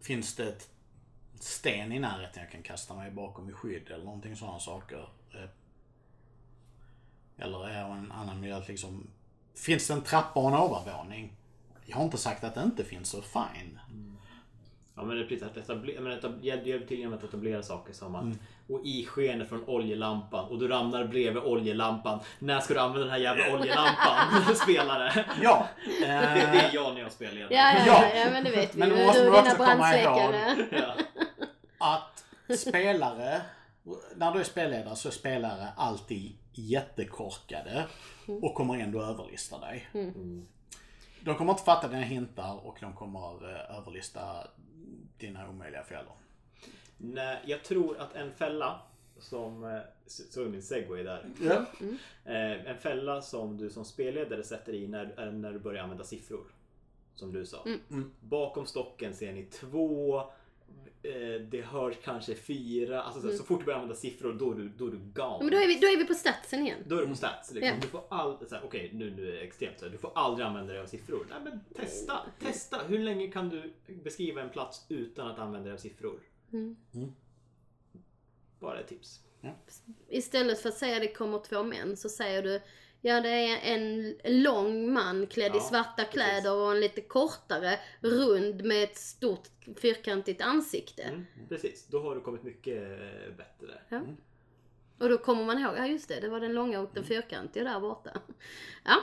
finns det ett sten i närheten jag kan kasta mig bakom i skydd eller någonting sådana saker. Eh, eller är en annan miljö liksom. Finns det en trappa och en ovanvåning? Jag har inte sagt att det inte finns så fine. Ja men det är precis att etablera, men etab- hjälp hjälp till genom att etablera saker som Mm. att och i skenet från oljelampan och du ramlar bredvid oljelampan. När ska du använda den här jävla oljelampan? Spelare. Ja! Det, det är jag när jag spelar Ja, ja, Ja. ja, men det vet vi Men då måste man dina också komma ihåg- brandsläckare. Ja. Att spelare, när du är spelledare så är spelare alltid jättekorkade och kommer ändå överlista dig. De kommer inte fatta dina hintar och de kommer eh, överlista dina omöjliga fällor. Nej, jag tror att en fälla som... eh, Såg min segway där? Ja. Eh, En fälla som du som spelledare sätter i när, är när du börjar använda siffror. Som du sa. Bakom stocken ser ni två. Eh, Det hörs kanske fyra. Alltså, så, så fort du börjar använda siffror då är du, då är du gone. Men då är, vi, då är vi på statsen igen. Då är du på stats. Liksom. Ja. Du får aldrig, okej nu, nu är det extremt så här, Du får aldrig använda dig av siffror. Nej men testa, testa. Hur länge kan du beskriva en plats utan att använda dig av siffror? Mm. Bara ett tips. Istället för att säga det kommer två män så säger du Ja det är en lång man klädd i Ja, svarta precis. kläder och en lite kortare rund med ett stort fyrkantigt ansikte. Mm, precis, då har du kommit mycket eh, bättre. Ja. Och då kommer man ihåg, ja just det, det var den långa och den fyrkantiga där borta. Ja,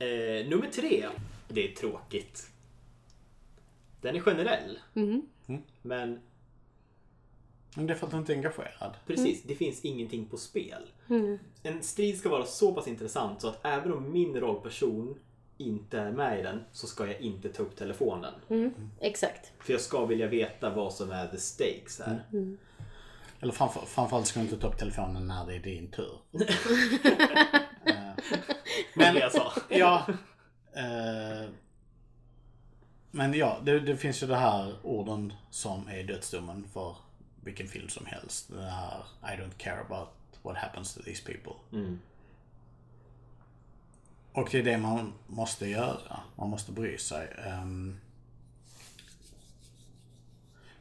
Eh, nummer tre. Det är tråkigt. Den är generell. Mhm. Men Men det är för att du inte är engagerad. precis, det finns ingenting på spel. En strid ska vara så pass intressant så att även om min rollperson inte är med i den så ska jag inte ta upp telefonen. exakt. För jag ska vilja veta vad som är the stakes här. Eller framför, framförallt ska du inte ta upp telefonen när det är din tur. Det är det jag sa. Ja. Eh, men ja, det, det finns ju det här orden som är dödsdomen för vilken film som helst. Det här I don't care about what happens to these people. Och det är det man måste göra. Man måste bry sig. Ehm.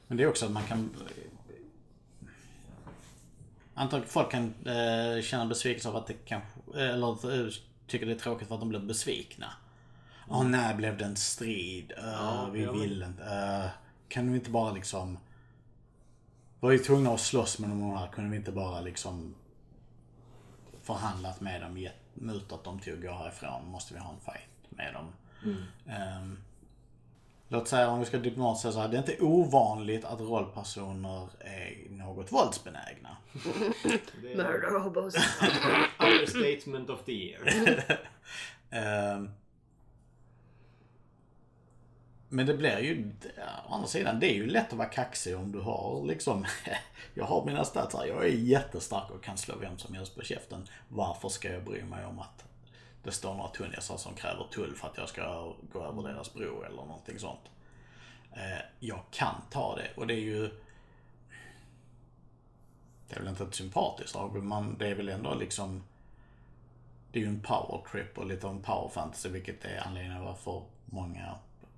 Men det är också att man kan... Antagligen folk kan eh, känna besvikelse av att det kanske... Eller eh, tycker det är tråkigt för att de blir besvikna. Åh när blev det en strid? Uh, Ja, vi vill inte. Uh, kan vi inte bara liksom... Var ju tvungna att slåss med de här. Kunde vi inte bara liksom förhandlat med dem, gett, mutat dem till att gå härifrån. Måste vi ha en fight med dem. Ehm, låt säga om vi ska diplomatiskt säga så här. Det är inte ovanligt att rollpersoner är något våldsbenägna. Murder hobos. understatement of the year. Ehm, men det blir ju, å andra sidan, det är ju lätt att vara kaxig om du har liksom, jag har mina stats här, jag är jättestark och kan slå vem som helst på käften. Varför ska jag bry mig om att det står några tunnisar som kräver tull för att jag ska gå över deras bro eller någonting sånt. Eh, jag kan ta det och det är ju det är väl inte ett sympatiskt drag, men det är väl ändå liksom det är ju en power trip och lite av en power fantasy vilket är anledningen varför många,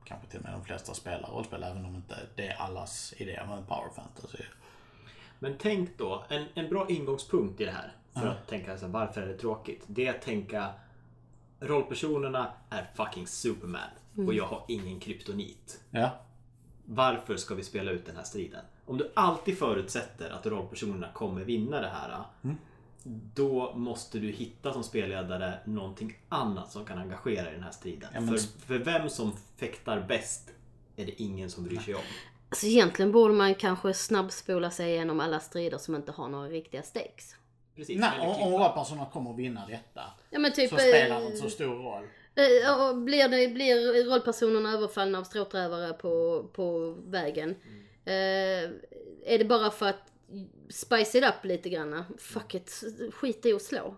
kanske till och med de flesta spelar rollspel även om inte det är allas idé med en power fantasy. Men tänk då, en, en bra ingångspunkt i det här. För att tänka så här, varför är det tråkigt? Det är att tänka rollpersonerna är fucking Superman och jag har ingen kryptonit. Ja, Varför ska vi spela ut den här striden? Om du alltid förutsätter att rollpersonerna kommer vinna det här. Då måste du hitta som spelledare någonting annat som kan engagera i den här striden. Ja, men- för, för vem som fäktar bäst är det ingen som bryr sig om. Alltså egentligen borde man kanske snabbspola sig igenom alla strider som inte har några riktiga stakes. Precis. Nej, om, rollpersonerna kommer att vinna detta Ja men typ... så spelar det eh, inte så stor roll. Eh, och blir, det, blir rollpersonerna överfallna av stråtrövare på, på vägen? Eh, är det bara för att spice it up lite grann? Fuck it, skit i att slå.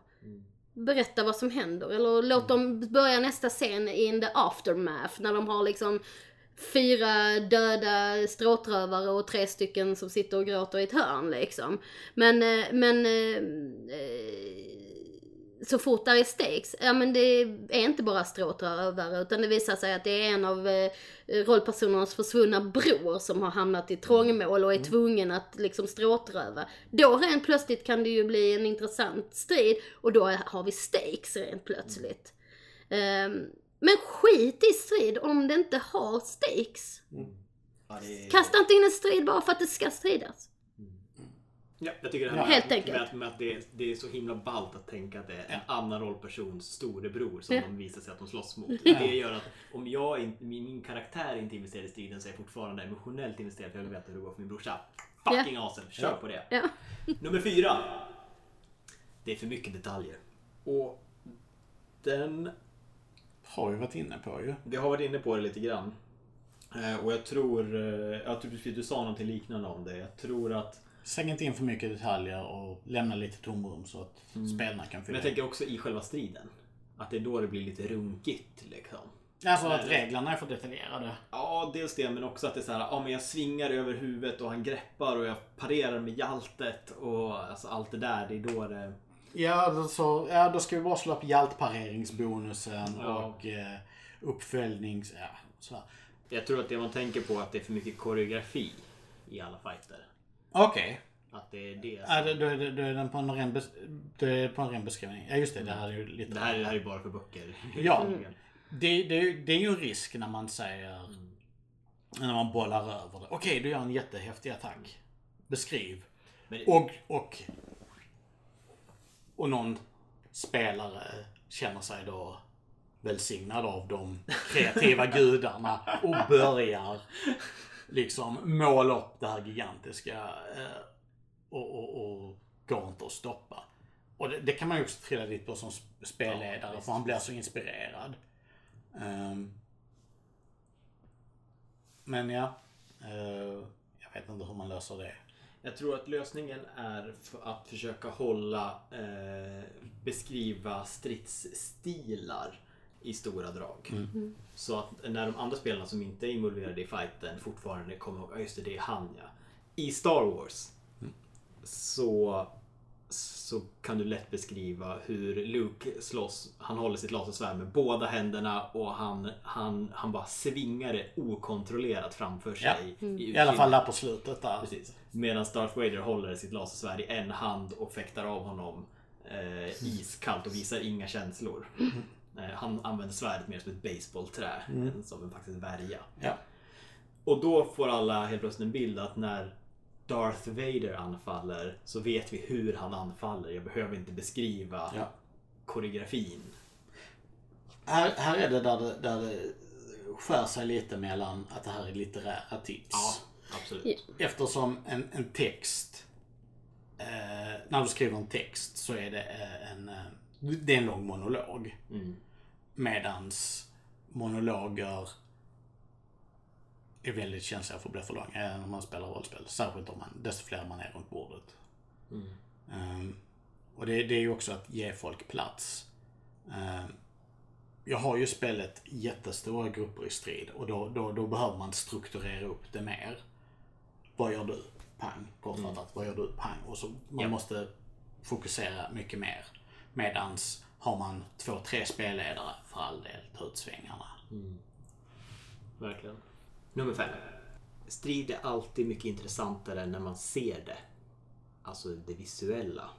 Berätta vad som händer eller låt dem börja nästa scen in the aftermath när de har liksom fyra döda stråtrövare och tre stycken som sitter och gråter i ett hörn liksom. Men, eh, men eh, eh, så fort där är stakes, ja men det är inte bara stråtrövare utan det visar sig att det är en av eh, rollpersonernas försvunna bror som har hamnat i trångmål och är tvungen att liksom stråtröva. Då rent plötsligt kan det ju bli en intressant strid och då har vi stakes rent plötsligt. Ehm, men skit i strid om det inte har stakes. Ja, det Kasta inte in en strid bara för att det ska stridas. Ja, jag tycker det här Ja. Helt med, enkelt. Med, att- med att det, är, det är så himla ballt att tänka att det är en annan rollpersons storebror som Ja. de visar sig att de slåss mot. Det gör att om jag min, min karaktär inte investerar i striden så är jag fortfarande emotionellt investerad för jag vill veta hur det går för min brorsa. Fucking awesome, kör Ja. på det. Ja. Nummer fyra. Det är för mycket detaljer. Och den Har vi varit inne på ju. vi har varit inne på det lite grann. Eh, Och jag tror, eh, jag tror du sa någonting liknande om det. Jag tror att Släng inte in för mycket detaljer och lämna lite tomrum så att spelarna kan Men fylla jag tänker också i själva striden. Att det är då det blir lite runkigt liksom. Alltså att reglerna är för detaljerade. Ja, dels det men också att det är så här, ja men jag svingar över huvudet och han greppar och jag parerar med hjältet och alltså allt det där. Det är då det... Ja, så, ja, då ska vi bara slå upp hjältpareringsbonusen Ja. och eh, uppföljnings... Ja, sådär. Jag tror att det man tänker på är att det är för mycket koreografi i alla fighter. Okej. Att det är det. Ja, då, är det- då är den på en ren, bes, det är på en ren beskrivning. Ja, just det. Det här är ju lite... Det här, det här är bara för böcker. Ja. Det, det, det är ju en risk när man säger... När man bollar över det. Okej, du gör en jättehäftig attack. Beskriv. Men, Och, och, och någon spelare känner sig då välsignad av de kreativa gudarna och börjar liksom måla upp det här gigantiska eh, och, och, och går inte att stoppa. Och det, det kan man ju också trilla dit på som sp- spelledare Ja, för han blir så inspirerad. Ehm, men ja, eh, jag vet inte hur man löser det. Jag tror att lösningen är att försöka hålla, eh, beskriva stridsstilar i stora drag. Så att när de andra spelarna som inte är involverade i fighten fortfarande kommer ihåg, ja just det, det är han ja. I Star Wars så så kan du lätt beskriva hur Luke slåss. Han håller sitt lasersvärd med båda händerna och han, han, han bara svingar det okontrollerat framför Ja. sig. I alla fall där på slutet där. Precis. Medan Darth Vader håller sitt lasersvärd i en hand och fäktar av honom eh, iskallt och visar inga känslor. Eh, han använder svärdet mer som ett baseballträ än som en faktiskt värja. Ja. Och då får alla helt plötsligt en bild att när Darth Vader anfaller så vet vi hur han anfaller. Jag behöver inte beskriva Ja. koreografin. Här, här är det där, det där det skär sig lite mellan att det här är litterära tips. Ja, absolut. Ja. Eftersom en, en text, eh, när du skriver en text så är det eh, en, eh, det är en lång monolog. Mm. Medans monologer är väldigt känsliga för att bli för långa när man spelar rollspel. Särskilt om man, desto fler man är runt bordet. Mm. Ehm, och det, det är ju också att ge folk plats. Ehm, jag har ju spelat jättestora grupper i strid och då, då, då behöver man strukturera upp det mer. Vad gör du? Pang. Kortfattat. Vad gör du? Pang. Och så man Ja. måste fokusera mycket mer. Medans har man två, tre spelledare, för all del, ta ut svängarna. Verkligen. Nummer fem. Strid är alltid mycket intressantare när man ser det. Alltså det visuella.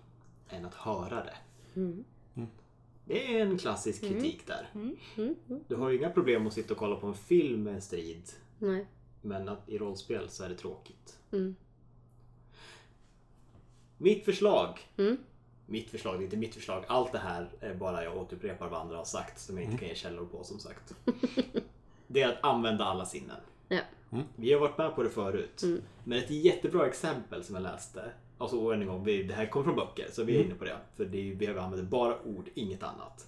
Än att höra det. Det är en klassisk kritik där. Du har ju inga problem att sitta och kolla på en film med en strid. Nej. Men att i rollspel så är det tråkigt. Mm. Mitt förslag. Mm. Mitt förslag, det är inte mitt förslag. Allt det här är bara jag återupprepar vad andra har sagt som jag inte kan ge källor på som sagt. Det är att använda alla sinnen. Ja. Vi har varit med på det förut. Men ett jättebra exempel som jag läste. Alltså och än en gång, vi, det här kommer från böcker så vi är inne på det. För det är, vi använder bara ord, inget annat.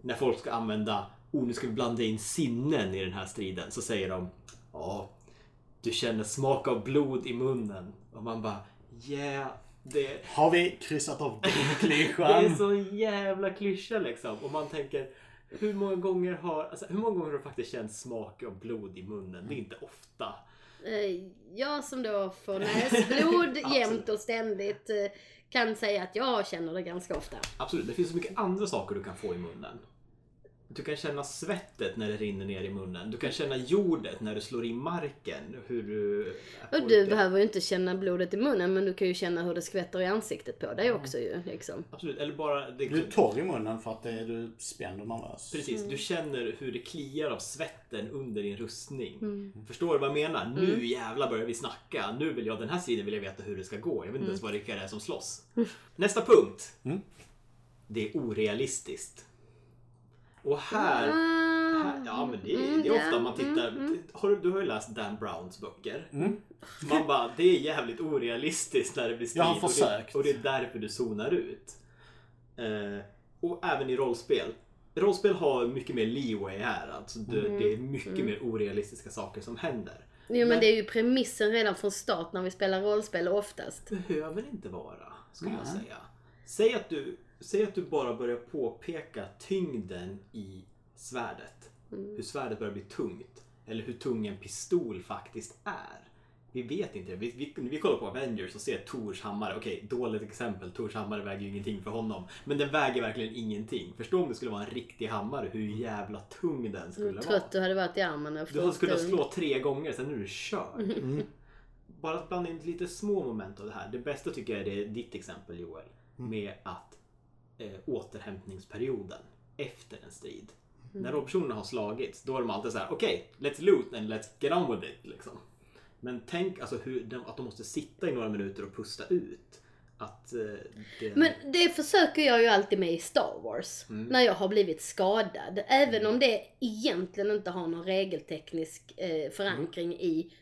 När folk ska använda ord, nu ska vi blanda in sinnen i den här striden. Så säger de Ja, du känner smak av blod i munnen. Och man bara Yeah, det, Har vi kryssat av det är klyschan? så jävla klyscha liksom. Och man tänker hur många gånger har, alltså, hur många gånger har du faktiskt känt smak av blod i munnen? Det är inte ofta. Eh, Jag som då får näsblod jämt och ständigt eh, kan säga att jag känner det ganska ofta. Absolut, det finns så mycket andra saker du kan få i munnen. Du kan känna svettet när det rinner ner i munnen. Du kan känna jordet när du slår i marken. Hur du... Och du behöver ju inte känna blodet i munnen men du kan ju känna hur det skvätter i ansiktet på dig också ju. Liksom. Absolut, eller bara... Det, Du är torr i munnen för att det är, du är spänd och nervös. Precis, du känner hur det kliar av svetten under din rustning. Mm. Förstår du vad jag menar? Nu jävlar börjar vi snacka. Nu vill jag, den här striden vill jag veta hur det ska gå. Jag vet inte ens vad det är som slåss. Nästa punkt. Mm. Det är orealistiskt. Och här... Här ja men det, är- mm, det är ofta man tittar. mm, Har du, du har ju läst Dan Browns böcker. Mm. Man bara, det är jävligt orealistiskt när det blir strid. Jag har och det- försökt. Och det är därför du zonar ut. Eh, och även i rollspel. Rollspel har mycket mer leeway här. Alltså det, Mm. det är mycket mer orealistiska saker som händer. Jo men det är ju premissen redan från start när vi spelar rollspel oftast. Behöver inte vara, skulle jag säga. Säg att, du, säg att du bara börjar påpeka tyngden i svärdet. Hur svärdet börjar bli tungt. Eller hur tung en pistol faktiskt är. Vi vet inte det. Vi, vi, vi kollar på Avengers och ser Tors hammare. Okej, dåligt exempel. Tors hammare väger ju ingenting för honom. Men den väger verkligen ingenting. Förstå om det skulle vara en riktig hammare. Hur jävla tung den skulle Hur vara. trött du hade varit i armarna Du kunnat stund. slå tre gånger, sen är du körd. Bara att blanda in lite små moment av det här. Det bästa tycker jag är det, ditt exempel Joel. Med att eh, återhämtningsperioden efter en strid. När rollpersonerna har slagits, då är de alltid så här: okej, let's loot and let's get on with it. Liksom. Men tänk alltså hur de, att de måste sitta i några minuter och pusta ut. Att eh, det... Men det försöker jag ju alltid med i Star Wars. När jag har blivit skadad. Även om det egentligen inte har någon regelteknisk eh, förankring i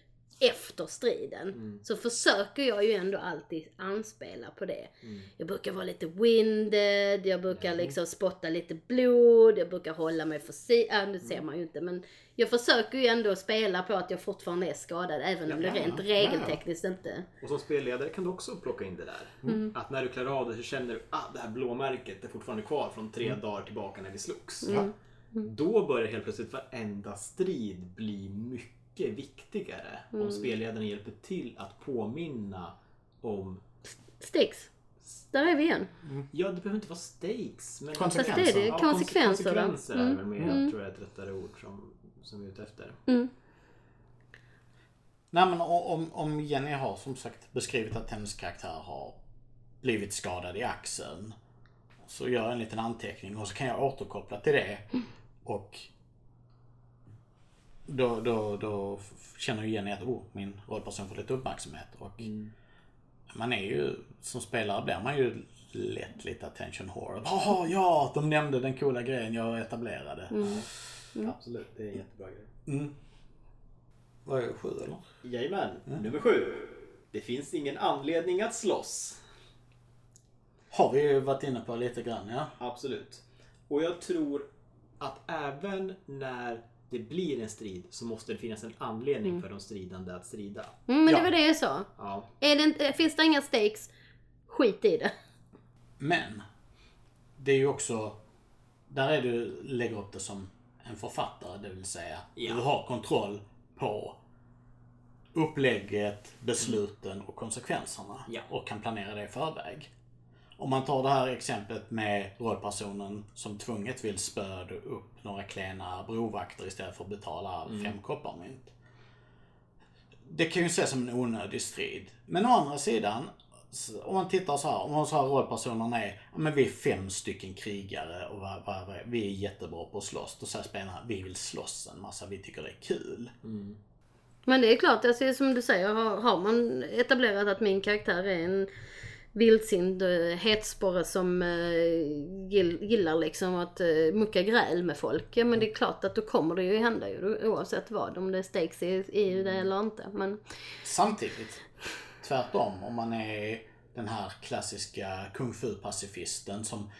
efter striden. Så försöker jag ju ändå alltid anspela på det. Jag brukar vara lite winded, jag brukar liksom spotta lite blod, jag brukar hålla mig försiktig. Äh, det ser man ju inte men jag försöker ju ändå spela på att jag fortfarande är skadad även om det Ja, rent ja, regeltekniskt inte. Och som spelledare kan du också plocka in det där. Mm. Att när du klarar av det så känner du att ah, det här blåmärket är fortfarande kvar från tre dagar tillbaka när vi slogs. Mm. Då börjar helt plötsligt varenda strid bli mycket viktigare. Mm. Om spelledaren hjälper till att påminna om Sticks. Där är vi igen. Ja, det behöver inte vara stakes. Men Konsekvenser. Fast det är det. Ja, Konsekvenser. Konsekvenser är Mm. väl mer, Mm. tror jag, ett rättare ord som, som vi är ute efter. Mm. Nej men om, om Jenny har som sagt beskrivit att hennes karaktär har blivit skadad i axeln. Så gör jag en liten anteckning och så kan jag återkoppla till det. Och då, då, då känner ju Jenny att oh, min rollperson får lite uppmärksamhet. Och man är ju, som spelare blir man ju lätt lite attention whore. Jaha, ja, de nämnde den coola grejen jag etablerade. Absolut, det är en jättebra grej. Mm. Vad är det, sju eller? Jajamän, nummer sju. Det finns ingen anledning att slåss. Har vi ju varit inne på lite grann ja. Absolut. Och jag tror att även när det blir en strid så måste det finnas en anledning för de stridande att strida. Mm, men Ja. det var det jag sa. Ja. Är det inte, finns det inga stakes, skit i det. Men det är ju också, där är du lägger upp det som en författare, det vill säga Ja. du har kontroll på upplägget, besluten och konsekvenserna Ja. och kan planera det i förväg. Om man tar det här exemplet med rollpersonen som tvunget vill spöda upp några klena brovakter istället för att betala fem kopparmynt. Det kan ju ses som en onödig strid. Men å andra sidan, om man tittar så här, om man så här rollpersonen är, ja, men vi är fem stycken krigare och vi är jättebra på att slåss. Då säger spelarna, vi vill slåss en massa, vi tycker det är kul. Men det är klart, alltså, som du säger, har, har man etablerat att min karaktär är en vildsint uh, hetsporre som eh, gill, gillar liksom att uh, mucka gräl med folk. Ja men det är klart att då kommer det ju hända ju oavsett vad. Om det är stakes i, i det eller inte. Men Samtidigt, tvärtom, om man är den här klassiska kung fu-pacifisten som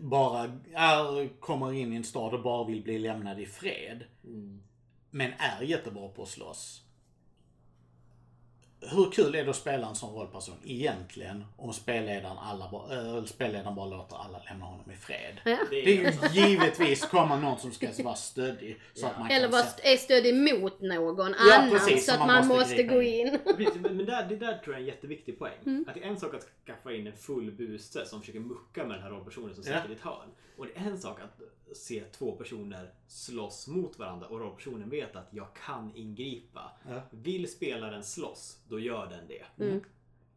bara är, kommer in i en stad och bara vill bli lämnad i fred. Men är jättebra på att slåss. Hur kul är det att spela en sån rollperson egentligen om spelledaren, alla, bara- äh, spelledaren bara låter alla lämna honom i fred? ja. Det är ju givetvis komma någon som ska vara stöddig. Så att man Eller kan vara sätta- st- är stödig mot någon Ja, annan precis, så att man man måste måste gå in. men där, det där tror jag är en jätteviktig poäng. Att det är en sak att skaffa in en full buse som försöker mucka med den här rollpersonen som sitter Ja. i ett hörn. Och det är en sak att se två personer slåss mot varandra och rollpersonen vet att jag kan ingripa. Ja. Vill spelaren slåss, då gör den det.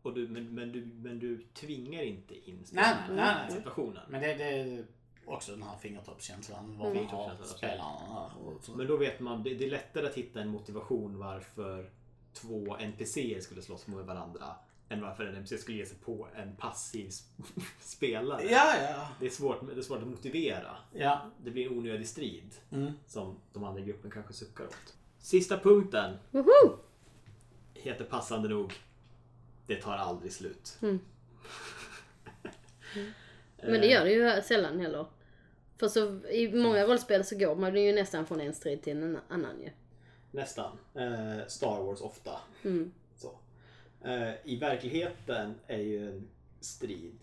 Och du, men, men, du, men du tvingar inte in spelaren Nej, i nej, den situationen. Men det, det är också den här fingertoppskänslan. Vad man har spelarna. Men då vet man, det, det är lättare att hitta en motivation varför två NPCer skulle slåss mot varandra än varför en NPC skulle ge sig på en passiv sp- spelare. Ja, ja. Det, är svårt, det är svårt att motivera. Ja. Det blir en onödig strid Mm. som de andra i gruppen kanske suckar åt. Sista punkten Woho! heter passande nog Det tar aldrig slut. Men det gör det ju sällan heller. För så i många rollspel så går man ju nästan från en strid till en annan ju. Nästan. Eh, Star Wars ofta. Mm. Eh, I verkligheten är ju en strid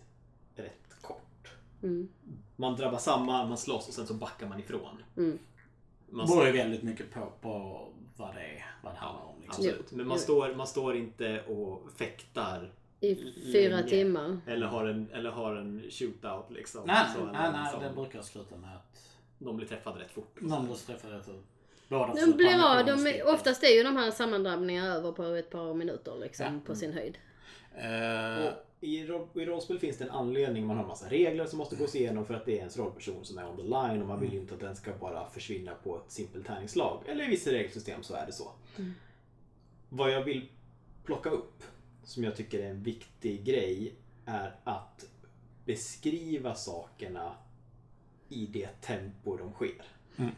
rätt kort. Mm. Man drabbar samman, man slåss och sen så backar man ifrån. Mm. Man beror ju väldigt mycket på, på vad det är, vad det handlar om. Liksom. Absolut. Men man står, man står inte och fäktar I fyra länge. timmar. Eller har en, eller har en shootout liksom. Nej, Så, nej, nej, det brukar sluta med att De blir träffade rätt fort. någon blir träffad rätt ut. Båda De blir av, de, sticker. oftast är ju de här sammandrabbningarna över på ett par minuter liksom Ja. på sin höjd. Och i, I rollspel finns det en anledning. Man har en massa regler som måste gås igenom för att det är ens rollperson som är on the line och man vill ju inte att den ska bara försvinna på ett simpelt tärningsslag. Eller i vissa regelsystem så är det så. Vad jag vill plocka upp, som jag tycker är en viktig grej, är att beskriva sakerna i det tempo de sker. Mm.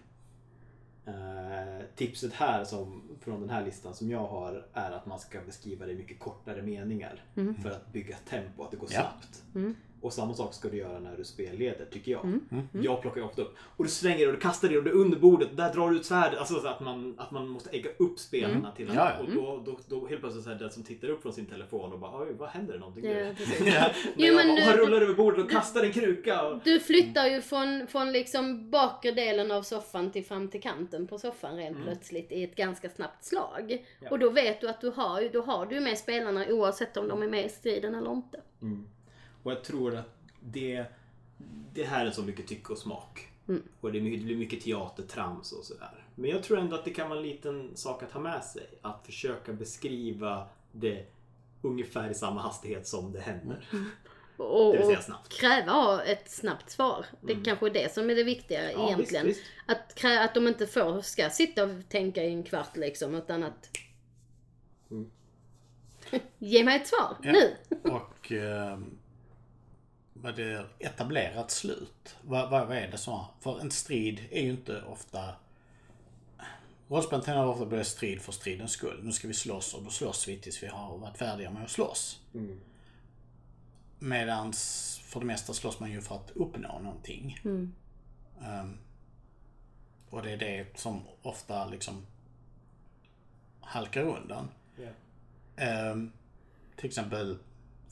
Eh, tipset här som, från den här listan som jag har är att man ska beskriva det i mycket kortare meningar för att bygga tempo, att det går Ja. snabbt. Mm. Och samma sak ska du göra när du spelleder, tycker jag. Mm. Jag plockar ofta upp. Och du slänger och du kastar det och det är under bordet. Där drar du ut svärdet. Alltså så att man, att man måste ägga upp spelarna Mm. till att... Ja, ja. Och då, då, då helt plötsligt så är det den som tittar upp från sin telefon och bara oj, vad händer det någonting Ja, Jo, jag, men och du- han rullar över bordet och kastar en kruka. Och, Du flyttar ju från, från liksom bakre delen av soffan till fram till kanten på soffan rent plötsligt i ett ganska snabbt slag. Ja. Och då vet du att du har, då har du med spelarna oavsett om de är med i striden eller inte. Och jag tror att det, det här är så mycket tycke och smak. Mm. Och det, är blir mycket teatertrams och sådär. Men jag tror ändå att det kan vara en liten sak att ha med sig. Att försöka beskriva det ungefär i samma hastighet som det händer. Och, Det vill säga och snabbt. kräva ett snabbt svar. Det kanske är det som är det viktiga Ja, egentligen. visst, visst. Att, krä, att de inte får, ska sitta och tänka i en kvart liksom, utan att... Mm. Ge mig ett svar, Ja. nu! Och eh, vad det är etablerat slut. Vad, vad, vad är det som... För en strid är ju inte ofta... Rollspel tenderar ofta att bli strid för stridens skull. Nu ska vi slåss och då slåss vi tills vi har varit färdiga med att slåss. Mm. Medans för det mesta slåss man ju för att uppnå någonting. Ehm, och det är det som ofta liksom halkar undan. Ja. Ehm, till exempel,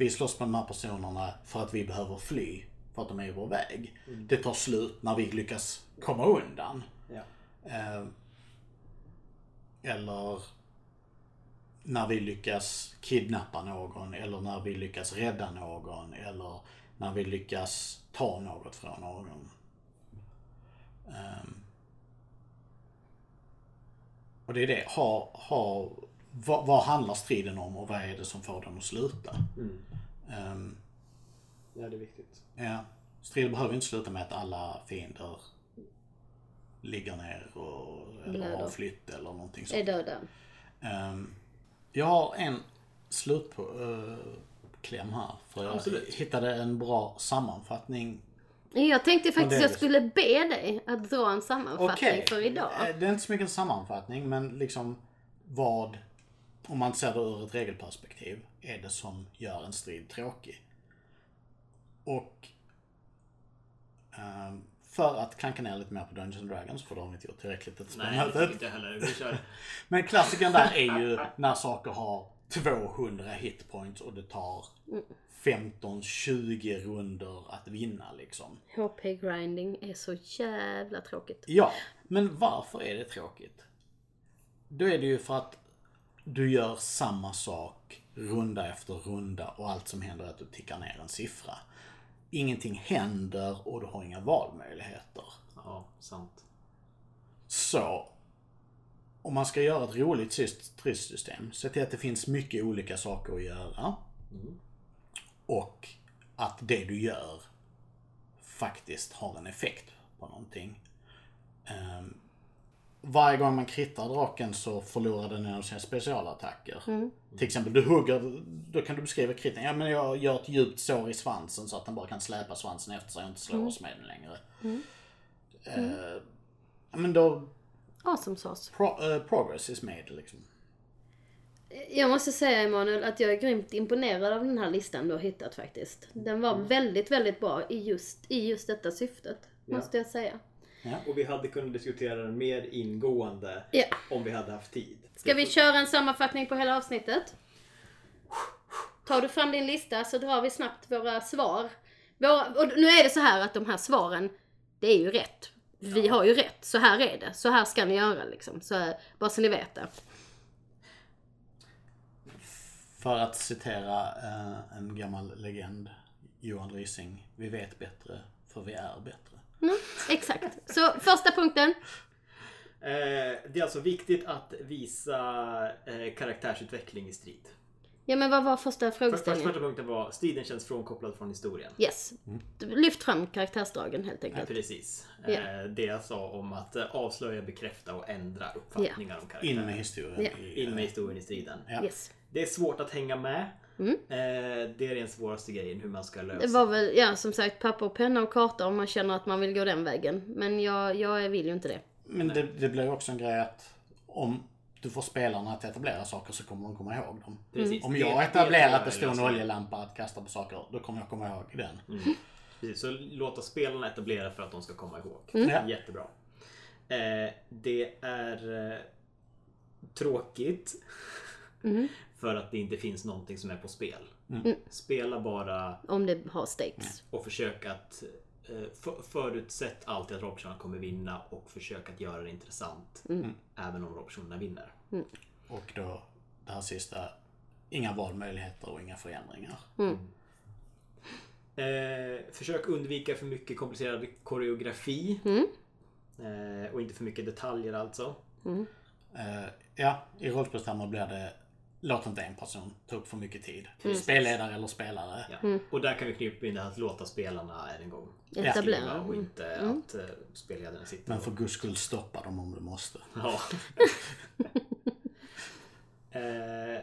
vi slåss med de här personerna för att vi behöver fly. För att de är i vår väg. Det tar slut när vi lyckas komma undan. Ja. Ehm, eller när vi lyckas kidnappa någon eller när vi lyckas rädda någon eller när vi lyckas ta något från någon. Ehm, och det är det. Ha, ha, vad, vad handlar striden om och vad är det som får den att sluta? Mm. Ehm, ja, det är viktigt. Ja. Striden behöver inte sluta med att alla fiender ligger ner och, eller Blöder. har flytt eller någonting Är sånt. döda. Ehm, jag har en slutkläm här. För jag Absolut. hittade en bra sammanfattning. Jag tänkte faktiskt är jag skulle be dig att dra en sammanfattning Okej. för idag. Eh, Det är inte så mycket en sammanfattning men liksom vad, om man ser det ur ett regelperspektiv, är det som gör en strid tråkig. Och ehm, för att klanka ner lite mer på Dungeons and Dragons, för det har inte gjort tillräckligt ett Nej, mötet. inte jag heller. Vi kör. Men klassikern där är ju när saker har 200 hitpoints och det tar 15-20 runder att vinna liksom. HP grinding är så jävla tråkigt. Ja, men varför är det tråkigt? Då är det ju för att du gör samma sak runda efter runda och allt som händer är att du tickar ner en siffra. Ingenting händer och du har inga valmöjligheter. Ja, sant. Så, om man ska göra ett roligt stridssystem, se till att det finns mycket olika saker att göra. Och att det du gör faktiskt har en effekt på någonting. Ehm, varje gång man krittar draken så förlorar den en av sina specialattacker. Till exempel, du hugger, då kan du beskriva kritten. Ja men jag gör ett djupt sår i svansen så att den bara kan släpa svansen efter sig och inte slå oss med den längre. Eh, ja, men då, Awesome sauce. pro, eh, progress is made liksom. Jag måste säga Emanuel att jag är grymt imponerad av den här listan du har hittat faktiskt. Den var väldigt, väldigt bra i just, i just detta syftet. Måste jag säga. Och vi hade kunnat diskutera den mer ingående Ja. om vi hade haft tid. Ska vi köra en sammanfattning på hela avsnittet? Tar du fram din lista så drar vi snabbt våra svar. Våra, och nu är det så här att de här svaren, det är ju rätt. Vi har ju rätt. Så här är det. Så här ska ni göra liksom. Så, bara så ni vet det. För att citera eh, en gammal legend, Johan Rysing. Vi vet bättre, för vi är bättre. Mm, exakt. Så första punkten. Eh, det är alltså viktigt att visa eh, karaktärsutveckling i strid. Ja men vad var första För, första, frågeställningen? första punkten var striden känns frånkopplad från historien. Yes. Lyft fram karaktärsdragen helt Ja, enkelt. precis. Ja. Eh, det jag sa om att eh, avslöja, bekräfta och ändra uppfattningar om karaktärer. In med historien. Ja. i, In med historien i striden. Ja. Yes. Det är svårt att hänga med. Mm. Eh, det är den svåraste grejen, hur man ska lösa. Det var väl, ja som sagt papper och penna och karta om man känner att man vill gå den vägen. Men jag, jag vill ju inte det. Men det, det blir ju också en grej att om du får spelarna att etablera saker så kommer de komma ihåg dem. Precis. Om Det- jag tror att det står en oljelampa att kasta på saker, då kommer jag komma ihåg den. Precis, så låta spelarna etablera för att de ska komma ihåg. Ja. Jättebra. Eh, det är eh, tråkigt för att det inte finns någonting som är på spel. Spela bara Om det har stakes. och försök att eh, för, förutsätt alltid att rollpersonerna kommer vinna och försök att göra det intressant. Även om rollpersonerna vinner. Och då det här sista, inga valmöjligheter och inga förändringar. Eh, försök undvika för mycket komplicerad koreografi. Eh, och inte för mycket detaljer alltså. Eh, ja, i rollspelstermer blir det Låt inte en person ta upp för mycket tid. Spelledare eller spelare. Ja. Och där kan vi knyta in det här att låta spelarna än en gång Etablera. skriva och inte att eh, spelledaren sitter Men och... för guds skull stoppa dem om du måste. Ja. eh,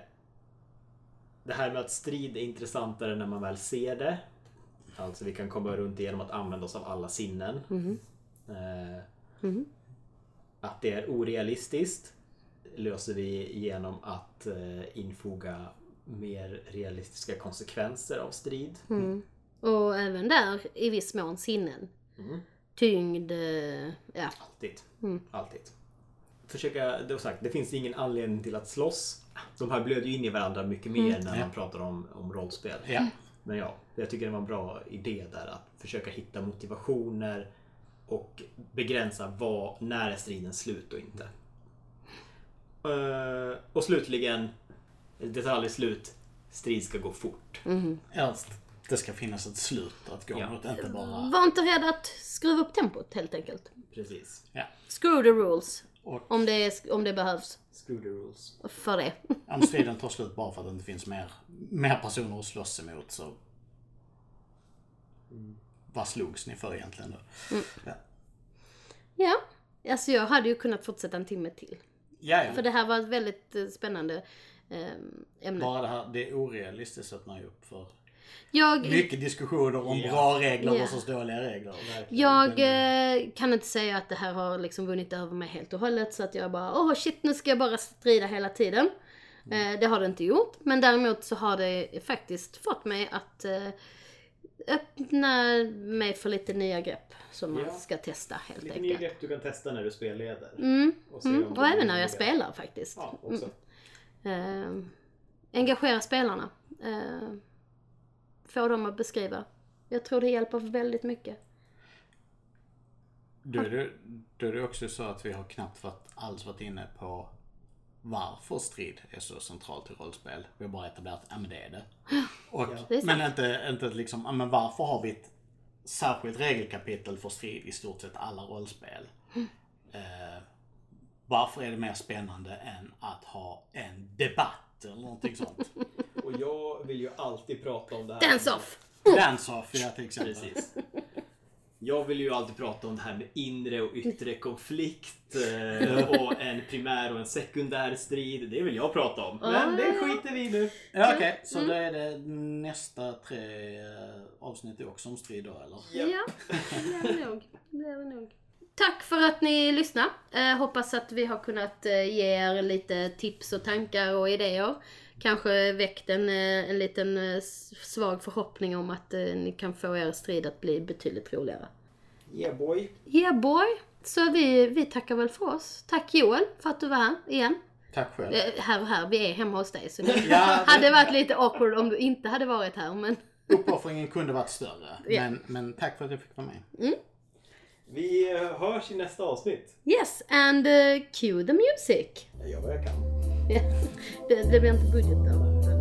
det här med att strid är intressantare när man väl ser det. Alltså vi kan komma runt det genom att använda oss av alla sinnen. Eh, Att det är orealistiskt löser vi genom att eh, infoga mer realistiska konsekvenser av strid. Och även där i viss mån sinnen. Tyngd, eh, ja. Alltid. Alltid. Försöka, det, var sagt, det finns ingen anledning till att slåss. De här blöder ju in i varandra mycket mer när man pratar om, om rollspel. Ja. Men ja, jag tycker det var en bra idé där att försöka hitta motivationer och begränsa vad, när är striden slut och inte. Eh, och slutligen, detalj slut, strid ska gå fort. Ja, det ska finnas ett slut att gå Ja. mot, inte bara... Var inte rädd att skruva upp tempot helt enkelt. Precis. Ja. Screw the rules. Och Om det, är, om det behövs Screw the rules. för det. om striden tar slut bara för att det inte finns mer, mer personer att slåss emot så... Vad slogs ni för egentligen då? Ja. Ja, alltså jag hade ju kunnat fortsätta en timme till. Ja, ja. För det här var ett väldigt eh, spännande eh, ämne. Bara det här, det är orealistiskt öppnar ju upp för Jag, mycket diskussioner om Ja. bra regler Ja. versus dåliga regler. Jag Den- eh, kan inte säga att det här har liksom vunnit över mig helt och hållet så att jag bara åh shit nu ska jag bara strida hela tiden. Eh, det har det inte gjort. Men däremot så har det faktiskt fått mig att eh, öppna mig för lite nya grepp som man Ja. ska testa helt Lite nya enkelt. grepp du kan testa när du spelleder. Mm, Och mm. Och även när jag spelar faktiskt. Ja, också. Eh, engagera spelarna. Eh, få dem att beskriva. Jag tror det hjälper väldigt mycket. Då är, det, då är det också så att vi har knappt varit, alls varit inne på varför strid är så centralt i rollspel. Vi har bara etablerat att ja, men det är det. Och, Det är men inte, inte liksom, ja, men varför har vi ett särskilt regelkapitel för strid i stort sett alla rollspel? Eh, varför är det mer spännande än att ha en debatt eller någonting sånt? Och jag vill ju alltid prata om det här. Dance off! Dance-off ja, till exempel. Precis. Jag vill ju alltid prata om det här med inre och yttre konflikt eh, och en primär och en sekundär strid. Det vill jag prata om. Men det skiter vi i nu. Ja, okej. Så då är det nästa tre eh, avsnitt också om strid då, eller? Ja, det blir det nog. Det blir det nog. Tack för att ni lyssnade. Eh, hoppas att vi har kunnat eh, ge er lite tips och tankar och idéer. Kanske väckt en, eh, en liten eh, svag förhoppning om att eh, ni kan få er strid att bli betydligt roligare. Yeah boy. Yeah boy! Så vi, vi tackar väl för oss. Tack Joel för att du var här igen. Tack själv. Här och här, vi är hemma hos dig. Så det Ja, det- hade varit lite awkward om du inte hade varit här. Men Uppoffringen kunde varit större. Ja. Men, men tack för att jag fick vara med. Vi eh, hörs i nästa avsnitt. yes, and uh, cue the music. Jag gör vad jag kan. det, det blir inte budget då.